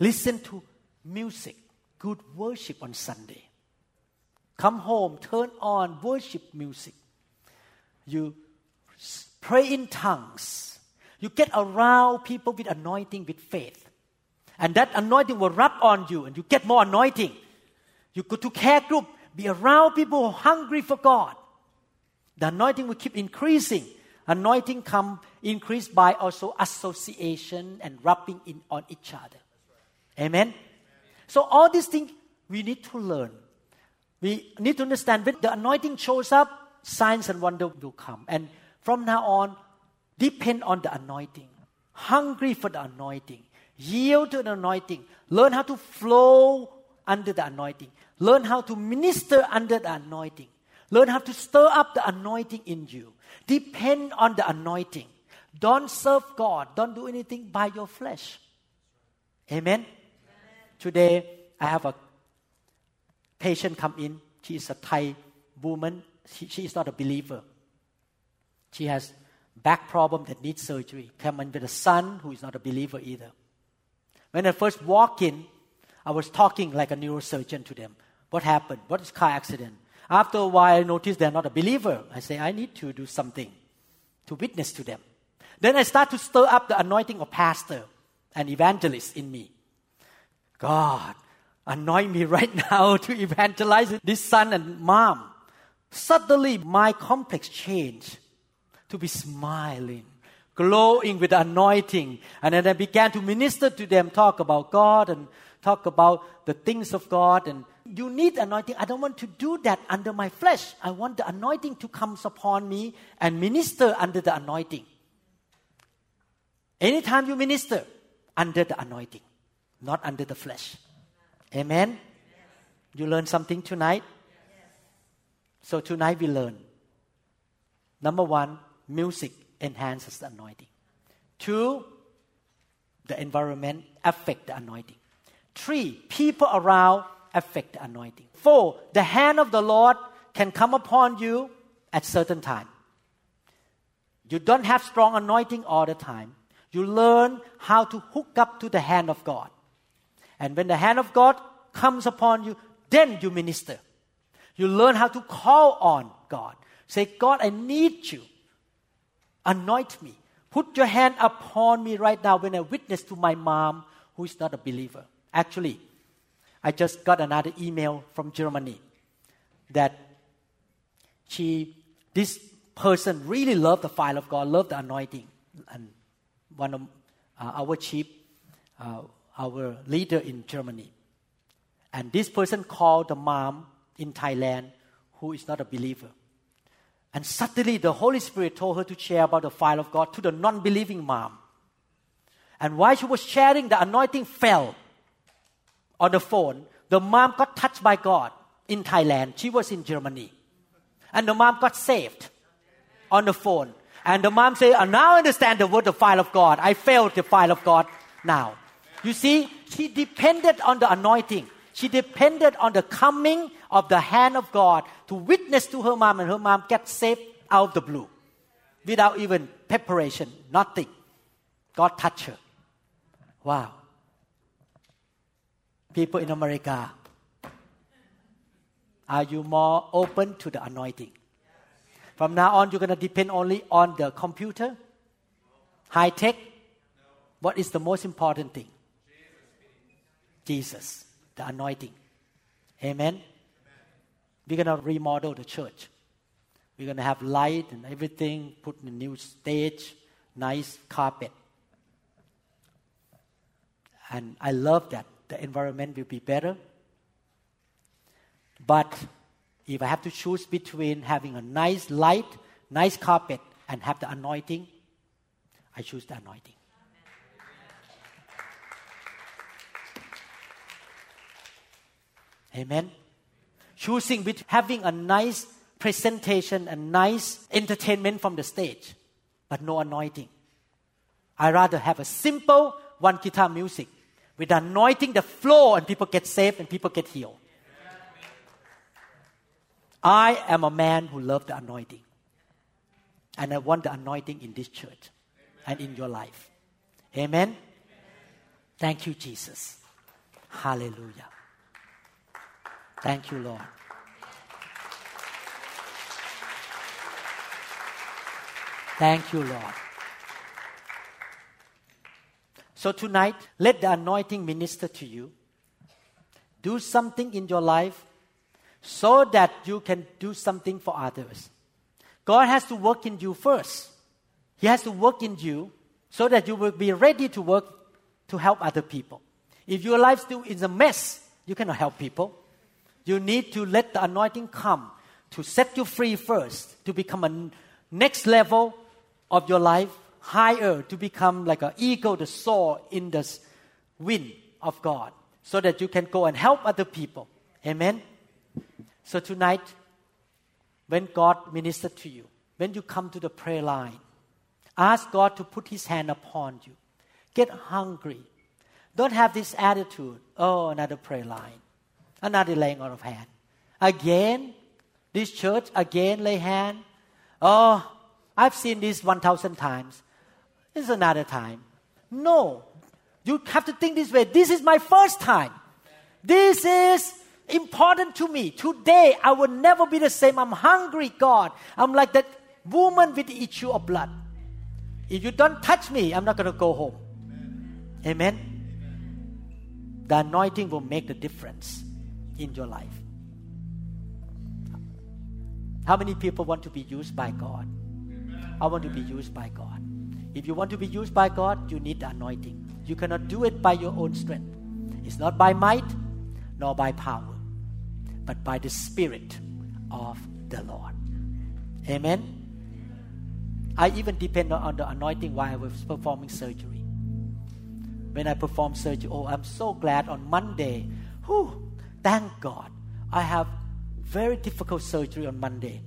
Listen to music, good worship on Sunday. Come home, turn on worship music. You pray in tongues. You get around people with anointing, with faith. And that anointing will rub on you and you get more anointing. You go to care group, be around people who are hungry for God. The anointing will keep increasing. Anointing come increased by also association and rubbing in on each other. Amen. So all these things we need to learn. We need to understand when the anointing shows up, signs and wonder will come. And from now on, depend on the anointing. Hungry for the anointing. Yield to the anointing. Learn how to flow under the anointing. Learn how to minister under the anointing. Learn how to stir up the anointing in you. Depend on the anointing. Don't serve God. Don't do anything by your flesh. Amen? Today, I have a patient come in. She is a Thai woman. She, she is not a believer. She has back problem that needs surgery. Come in with a son who is not a believer either. When I first walked in, I was talking like a neurosurgeon to them. What happened? What is car accident? After a while, I noticed they're not a believer. I say, I need to do something to witness to them. Then I start to stir up the anointing of pastor and evangelist in me. God, anoint me right now to evangelize this son and mom. Suddenly, my complex changed to be smiling, glowing with anointing. And then I began to minister to them, talk about God and talk about the things of God. And you need anointing. I don't want to do that under my flesh. I want the anointing to come upon me and minister under the anointing. Anytime you minister, under the anointing, not under the flesh. Amen? You learn something tonight? So tonight we learn. Number one, music enhances the anointing. Two, the environment affect the anointing. Three, people around affect the anointing. Four, the hand of the Lord can come upon you at certain time. You don't have strong anointing all the time. You learn how to hook up to the hand of God. And when the hand of God comes upon you, then you minister. You learn how to call on God. Say, God, I need you. Anoint me. Put your hand upon me right now when I witness to my mom who is not a believer. Actually, I just got another email from Germany that she, this person really loved the fire of God, loved the anointing. And one of uh, our chief, uh, our leader in Germany. And this person called the mom in Thailand who is not a believer. And suddenly the Holy Spirit told her to share about the fire of God to the non believing mom. And while she was sharing, the anointing fell on the phone. The mom got touched by God in Thailand. She was in Germany. And the mom got saved on the phone. And the mom said, I now understand the word, the fire of God. I felt the fire of God now. You see, she depended on the anointing. She depended on the coming of the hand of God to witness to her mom, and her mom get saved out of the blue without even preparation, nothing. God touched her. Wow. People in America, are you more open to the anointing? From now on, you're going to depend only on the computer, high tech. What is the most important thing? Jesus, the anointing. Amen. We're going to remodel the church. We're going to have light and everything, put in a new stage, nice carpet. And I love that. The environment will be better. But if I have to choose between having a nice light, nice carpet, and have the anointing, I choose the anointing. Amen. Choosing with having a nice presentation and nice entertainment from the stage, but no anointing. I rather have a simple one guitar music with anointing the floor and people get saved and people get healed. I am a man who loves the anointing. And I want the anointing in this church and in your life. Amen. Thank you, Jesus. Hallelujah. Thank you, Lord. Thank you, Lord. So tonight, let the anointing minister to you. do something in your life so that you can do something for others. God has to work in you first. He has to work in you so that you will be ready to work to help other people. If your life still is a mess, you cannot help people. You need to let the anointing come to set you free first, to become a next level of your life, higher, to become like an eagle to soar in the wind of God, so that you can go and help other people. Amen. So tonight, when God ministers to you, when you come to the prayer line, ask God to put His hand upon you. Get hungry. Don't have this attitude. Oh, another prayer line, another laying on of hand. Again, this church again lay hand. Oh, I've seen this one thousand times. It's another time. No, you have to think this way. This is my first time. This is important to me. Today, I will never be the same. I'm hungry, God. I'm like that woman with the issue of blood. If you don't touch me, I'm not going to go home. Amen. The anointing will make the difference in your life. How many people want to be used by God? I want to be used by God. If you want to be used by God, you need the anointing. You cannot do it by your own strength. It's not by might nor by power but by the Spirit of the Lord. Amen. I even depend on the anointing while I was performing surgery. When I perform surgery, oh, I'm so glad on Monday. Whew, thank God. I have very difficult surgery on Monday.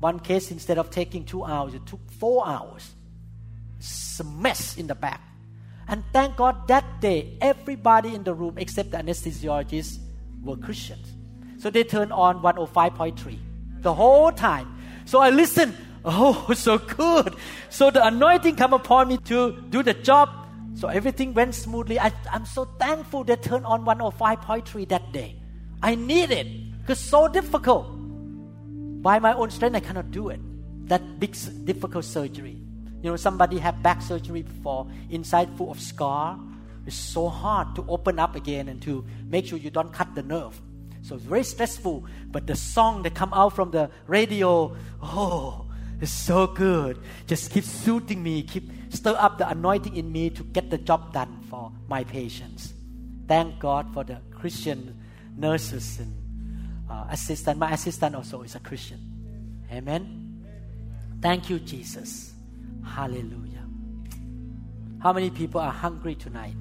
One case, instead of taking two hours, it took four hours. It's a mess in the back. And thank God that day, everybody in the room except the anesthesiologist were Christians. So they turned on 105.3 the whole time. So I listened. Oh, so good. So the anointing come upon me to do the job. So everything went smoothly. I, I'm so thankful they turned on 105.3 that day. I need it because so difficult. By my own strength, I cannot do it. That big, difficult surgery. You know, somebody had back surgery before, inside full of scar. It's so hard to open up again and to make sure you don't cut the nerve. So it's very stressful. But the song that come out from the radio, oh, it's so good. Just keep soothing me, keep stir up the anointing in me to get the job done for my patients. Thank God for the Christian nurses and uh, assistant. My assistant also is a Christian. Amen. Thank you, Jesus. Hallelujah. How many people are hungry tonight?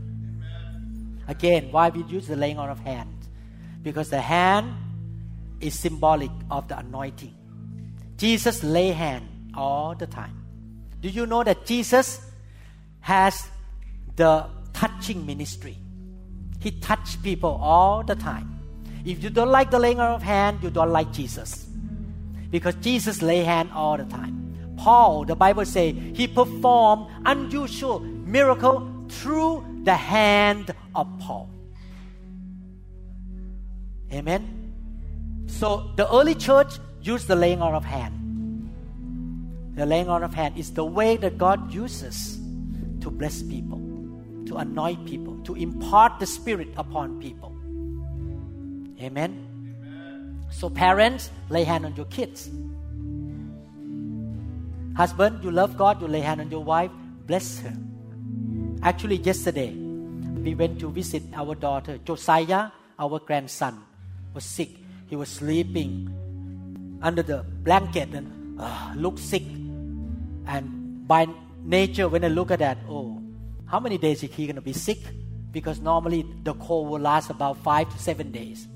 Again, why we use the laying on of hands? Because the hand is symbolic of the anointing. Jesus lay hand all the time. Do you know that Jesus has the touching ministry? He touched people all the time. If you don't like the laying of hand, you don't like Jesus. Because Jesus lay hand all the time. Paul, the Bible say, he performed unusual miracle through the hand of Paul. Amen. So the early church used the laying on of hand. The laying on of hand is the way that God uses to bless people, to anoint people, to impart the Spirit upon people. Amen. So parents, lay hand on your kids. Husband, you love God, you lay hand on your wife, bless her. Actually, yesterday, we went to visit our daughter. Josiah, our grandson, was sick. He was sleeping under the blanket and uh, looked sick. And by nature, when I look at that, oh, how many days is he going to be sick? Because normally the cold will last about five to seven days.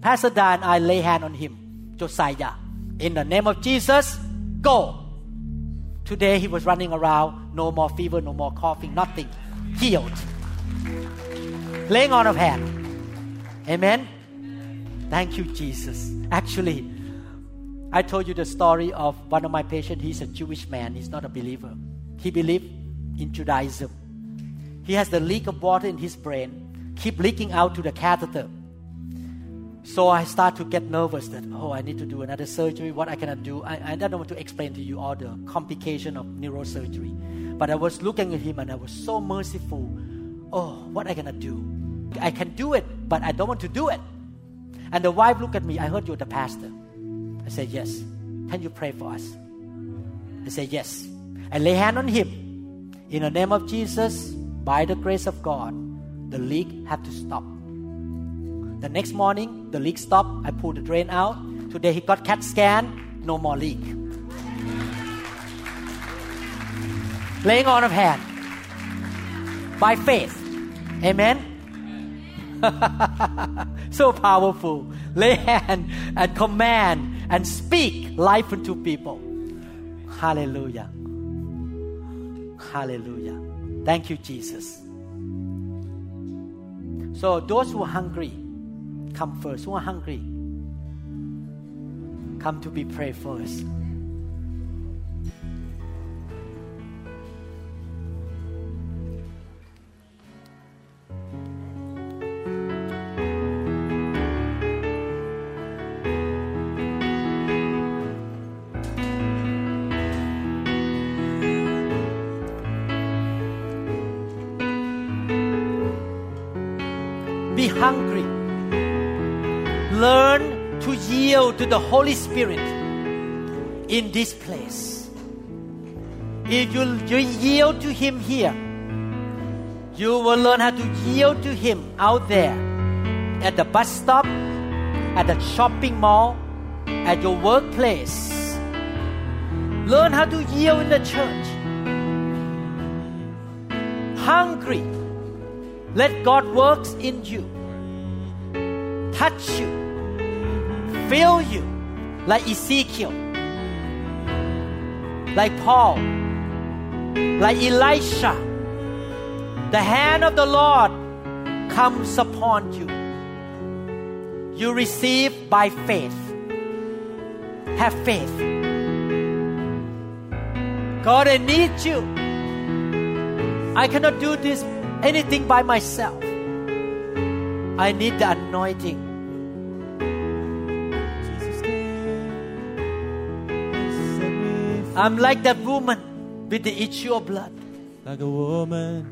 Pastor Dan, I lay hand on him, Josiah. In the name of Jesus, go. Today he was running around, no more fever, no more coughing, nothing healed. Laying on of hand. Amen. Thank you, Jesus. Actually, I told you the story of one of my patients. He's a Jewish man. He's not a believer. He believed in Judaism. He has the leak of water in his brain, keep leaking out to the catheter. So I start to get nervous that, oh, I need to do another surgery. What I cannot do. I, I don't want to explain to you all the complication of neurosurgery. But I was looking at him and I was so merciful. Oh, what I gonna do? I can do it, but I don't want to do it. And the wife looked at me, I heard you're the pastor. I said, Yes. Can you pray for us? I said, Yes. I lay hand on him. In the name of Jesus, by the grace of God, the leak had to stop. The next morning, the leak stopped. I pulled the drain out. Today he got CAT scan, no more leak. Laying on of hand. By faith. Amen. so powerful. Lay hand and command and speak life into people. Hallelujah. Hallelujah. Thank you, Jesus. So, those who are hungry, come first. Who are hungry, come to be prayed first. The Holy Spirit in this place. If you, you yield to Him here, you will learn how to yield to Him out there at the bus stop, at the shopping mall, at your workplace. Learn how to yield in the church. Hungry. Let God works in you. Touch you. Fill you like Ezekiel. Like Paul. Like Elisha. The hand of the Lord comes upon you. You receive by faith. Have faith. God, I need you. I cannot do this anything by myself. I need the anointing. I'm like that woman with the issue of blood. Like a woman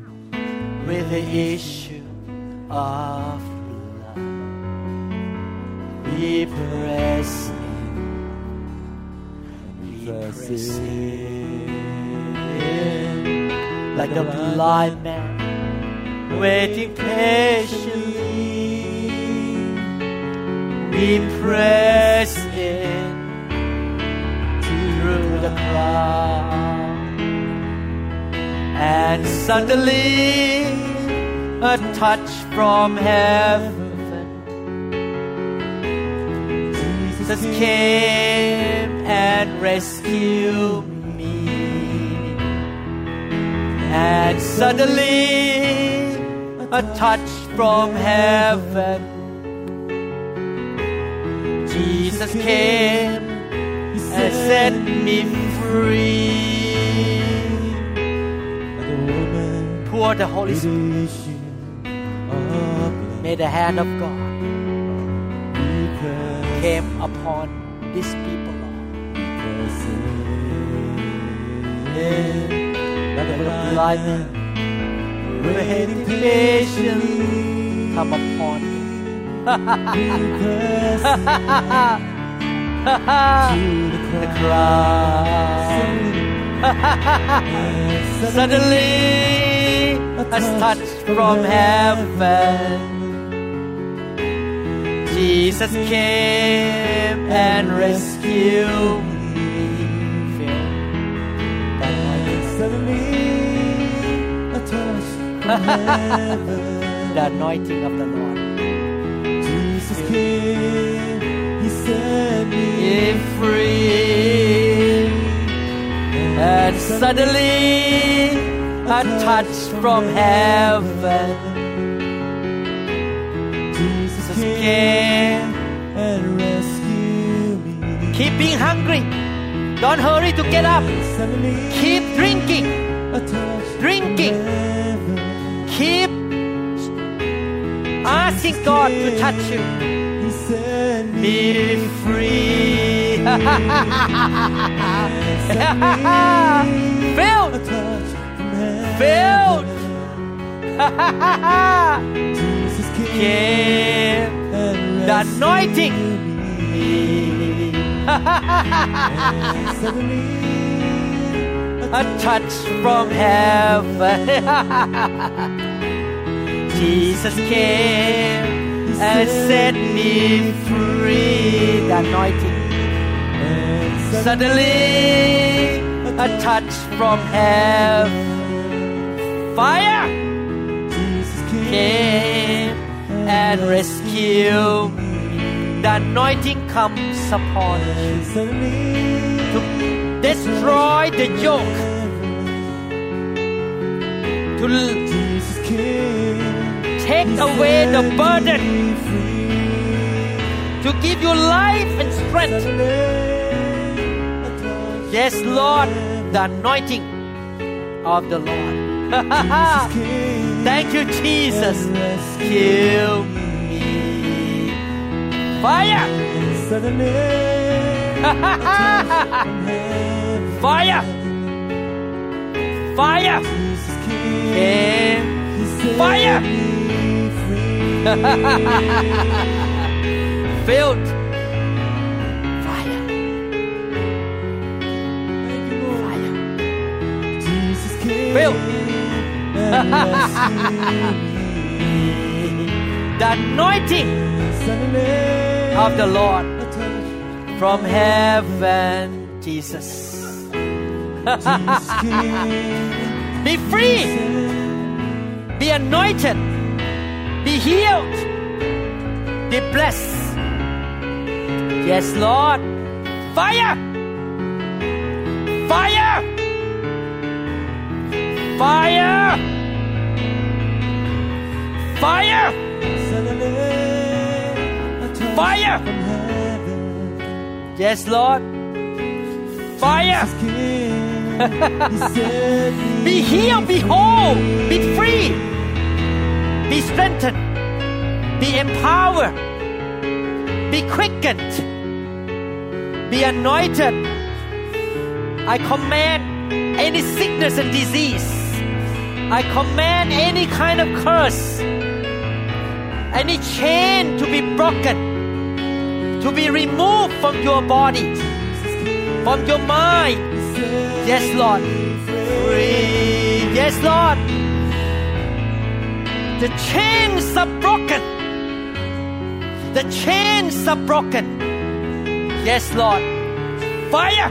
With the issue of blood. Be pressing. Be pressing. Like a blind man waiting patiently. We press in through the crowd, and suddenly a touch from heaven. Jesus came and rescued me, and suddenly a touch from heaven. Jesus came and set me free. Pour the Holy Spirit. May the hand of God came upon these people, Lord. blind man, man waiting patiently, come upon me. the crowd. Suddenly, a touch from heaven. Jesus came and rescued me. Suddenly, a touch from heaven. the anointing of the Lord. Jesus came, set me free. And suddenly, a touch from heaven. Jesus came and rescued me. Keep being hungry. Don't hurry to get up. Keep drinking. Drinking. Keep asking God to touch you. Set me free. Filled. touch from heaven. Filled. Jesus came. The anointing. A touch from heaven. Jesus came and set me free. The anointing. Suddenly, a touch from heaven. Fire came and rescued. The anointing comes upon you to destroy the yoke, to Jesus came take away the burden, to give you life and strength. Yes, Lord, the anointing of the Lord. Thank you, Jesus. Kill me. Fire! Fire! Fire! Came. Fire! Filled. Fire. Fire. Filled. The anointing of the Lord from heaven, Jesus. Be free. Be anointed. Be healed. Be blessed. Yes, Lord. Fire. Fire. Fire. Fire. Fire. Yes, Lord. Fire. Be healed, be whole, be free, be strengthened, be empowered, be quickened, be anointed. I command any sickness and disease. I command any kind of curse, any chain to be broken, to be removed from your body, from your mind. Yes, Lord. Free. Yes, Lord. The chains are broken. The chains are broken. Yes, Lord. Fire.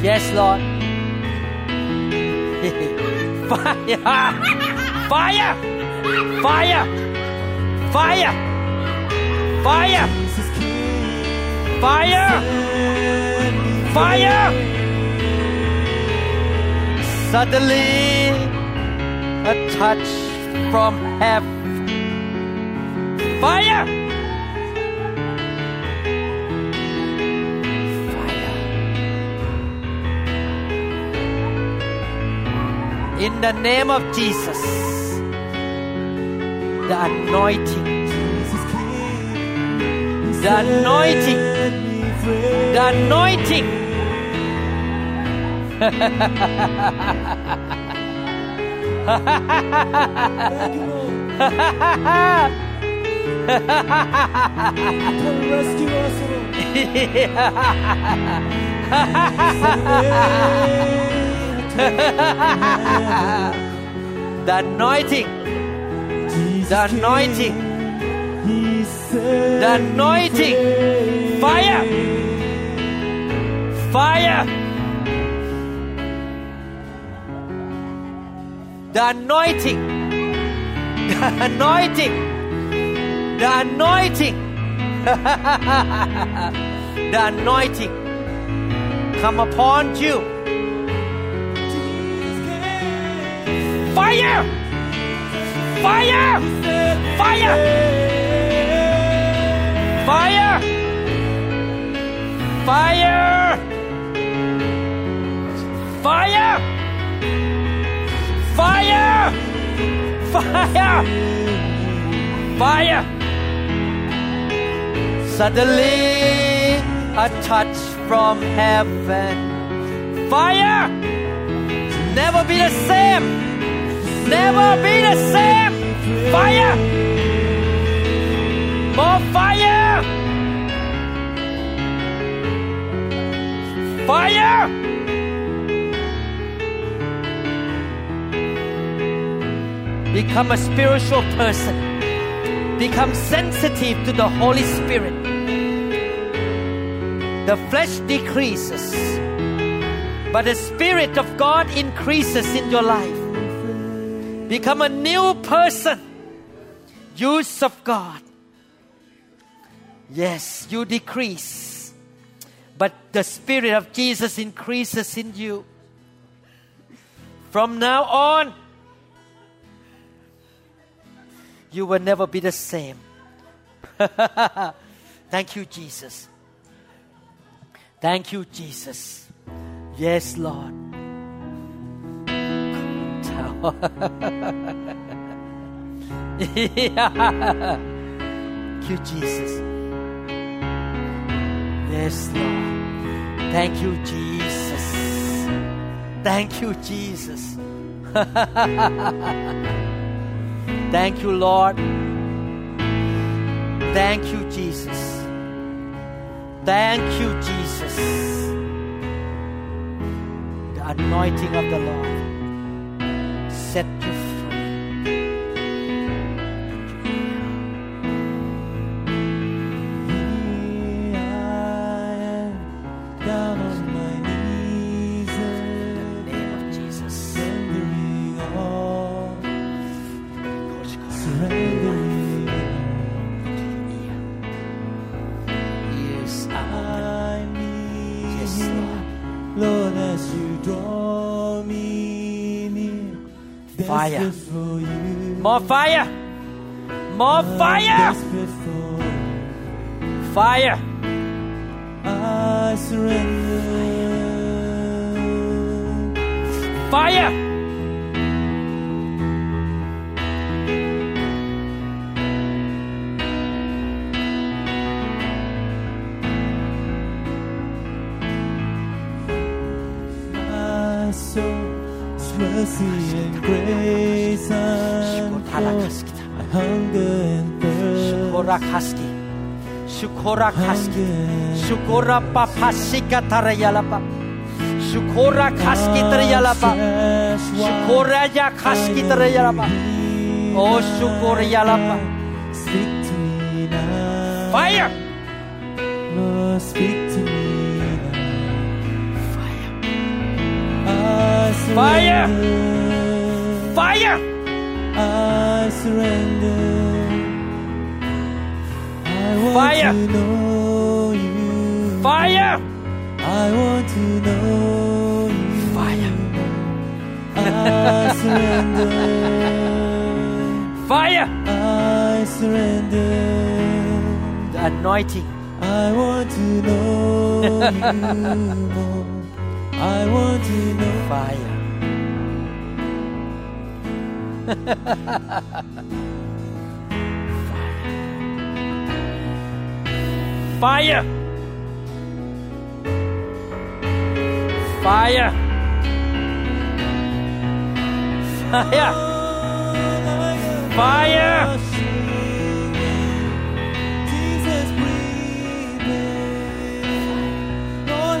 Yes, Lord. Fire. Fire. Fire. Fire. Fire. Fire. Fire. Suddenly, a touch from heaven. Fire. Fire. In the name of Jesus, the anointing, the anointing, the anointing. Rescue us, Lord. the anointing, the anointing, the anointing, fire, fire, the anointing, the anointing, the anointing, the anointing come upon you. Fire! Fire! Fire! Fire! Fire! Fire! Fire! Fire! Fire! Suddenly, a touch from heaven. Fire! Never be the same. Never be the same. Fire! More fire! Fire! Become a spiritual person. Become sensitive to the Holy Spirit. The flesh decreases, but the Spirit of God increases in your life. Become a new person. Use of God. Yes, you decrease, but the Spirit of Jesus increases in you. From now on, you will never be the same. Thank you, Jesus. Thank you, Jesus. Yes, Lord. Thank you, Jesus. Yes, Lord. Thank you, Jesus. Thank you, Jesus. Thank you, Lord. Thank you, Jesus. Thank you, Jesus. The anointing of the Lord set you free. More fire. More fire. desperate for you. Fire. I surrender. Fire. Shukora Shukora Shukora papashika tarayalapa. Shukora kaski tarayalapa. Shukora ya kaski tarayalapa. Oh, shukora yalapa. Speak to me now. Fire. Speak to me now. Fire. Fire. Fire. I surrender. Fire. to know you. Fire. I want to know you. Fire. I surrender. Fire. I surrender. The anointing. I want to know you more. I want to know. Fire. Fire. Fire. Fire. Fire. Jesus, breathe in. Lord,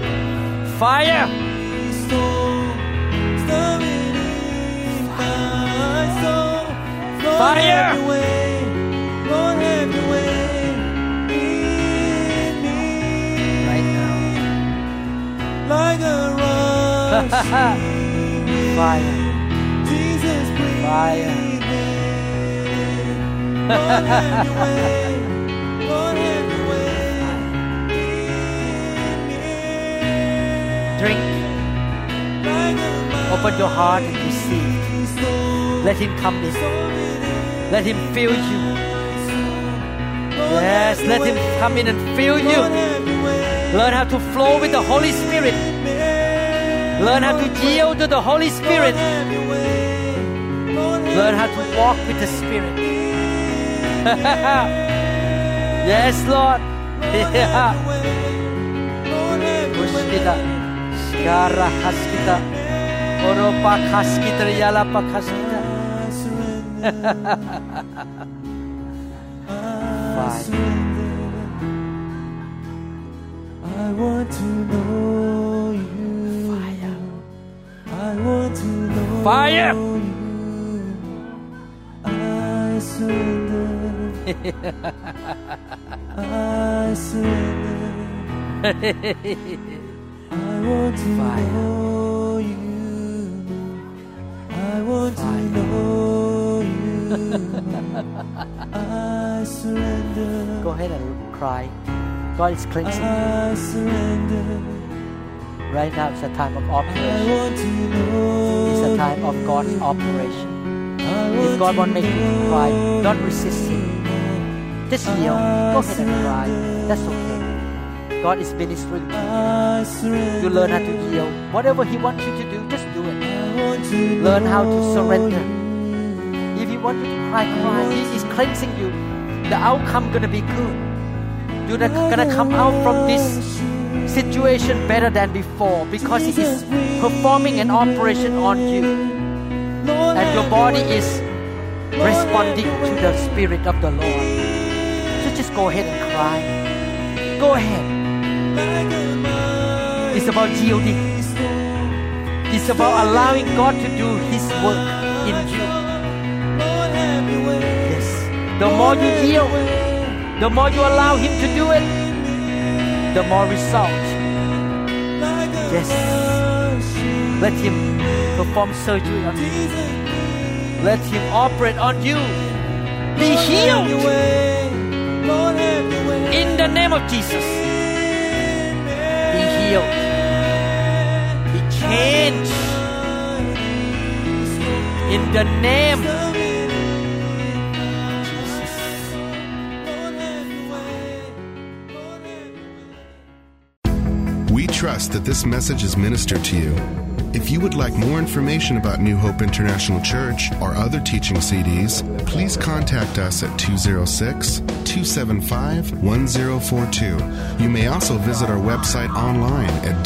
Like Fire. storm, stirring in my soul. Lord, Fire. have your way. Lord, have your way in me. Right now. Like a rushing. Fire. Jesus, Fire. Open your heart and receive. Let Him come in. Let Him fill you. Yes, let Him come in and fill you. Learn how to flow with the Holy Spirit. Learn how to yield to the Holy Spirit. Learn how to walk with the Spirit. yes, Lord. Yeah. Yala pa haskita. Fire. I want to know you. Fire. I want to know Fire. you. I surrender. I surrender. I want to Fire. know want to know you. I surrender. Go ahead and cry. God is cleansing you. Surrender. Right now it's a time of I operation. to. It's a time of God's operation. If God want won't make you to cry, don't resist Him. Just yield. Go ahead and cry. That's okay. God is ministering to I you. You learn how to yield. Whatever He wants you to do, Learn how to surrender. If you want to cry, cry. He is cleansing you. The outcome gonna be good. You're gonna come out from this situation better than before because He is performing an operation on you. And your body is responding to the Spirit of the Lord. So just go ahead and cry. Go ahead. It's about yielding. It's about allowing God to do His work in you. Yes. The more you yield, the more you allow Him to do it, the more result. Yes. Let Him perform surgery on you. Let Him operate on you. Be healed in the name of Jesus. Be healed. Be changed in the name. We trust that this message is ministered to you. If you would like more information about New Hope International Church or other teaching CDs, please contact us at 206 275 1042. You may also visit our website online at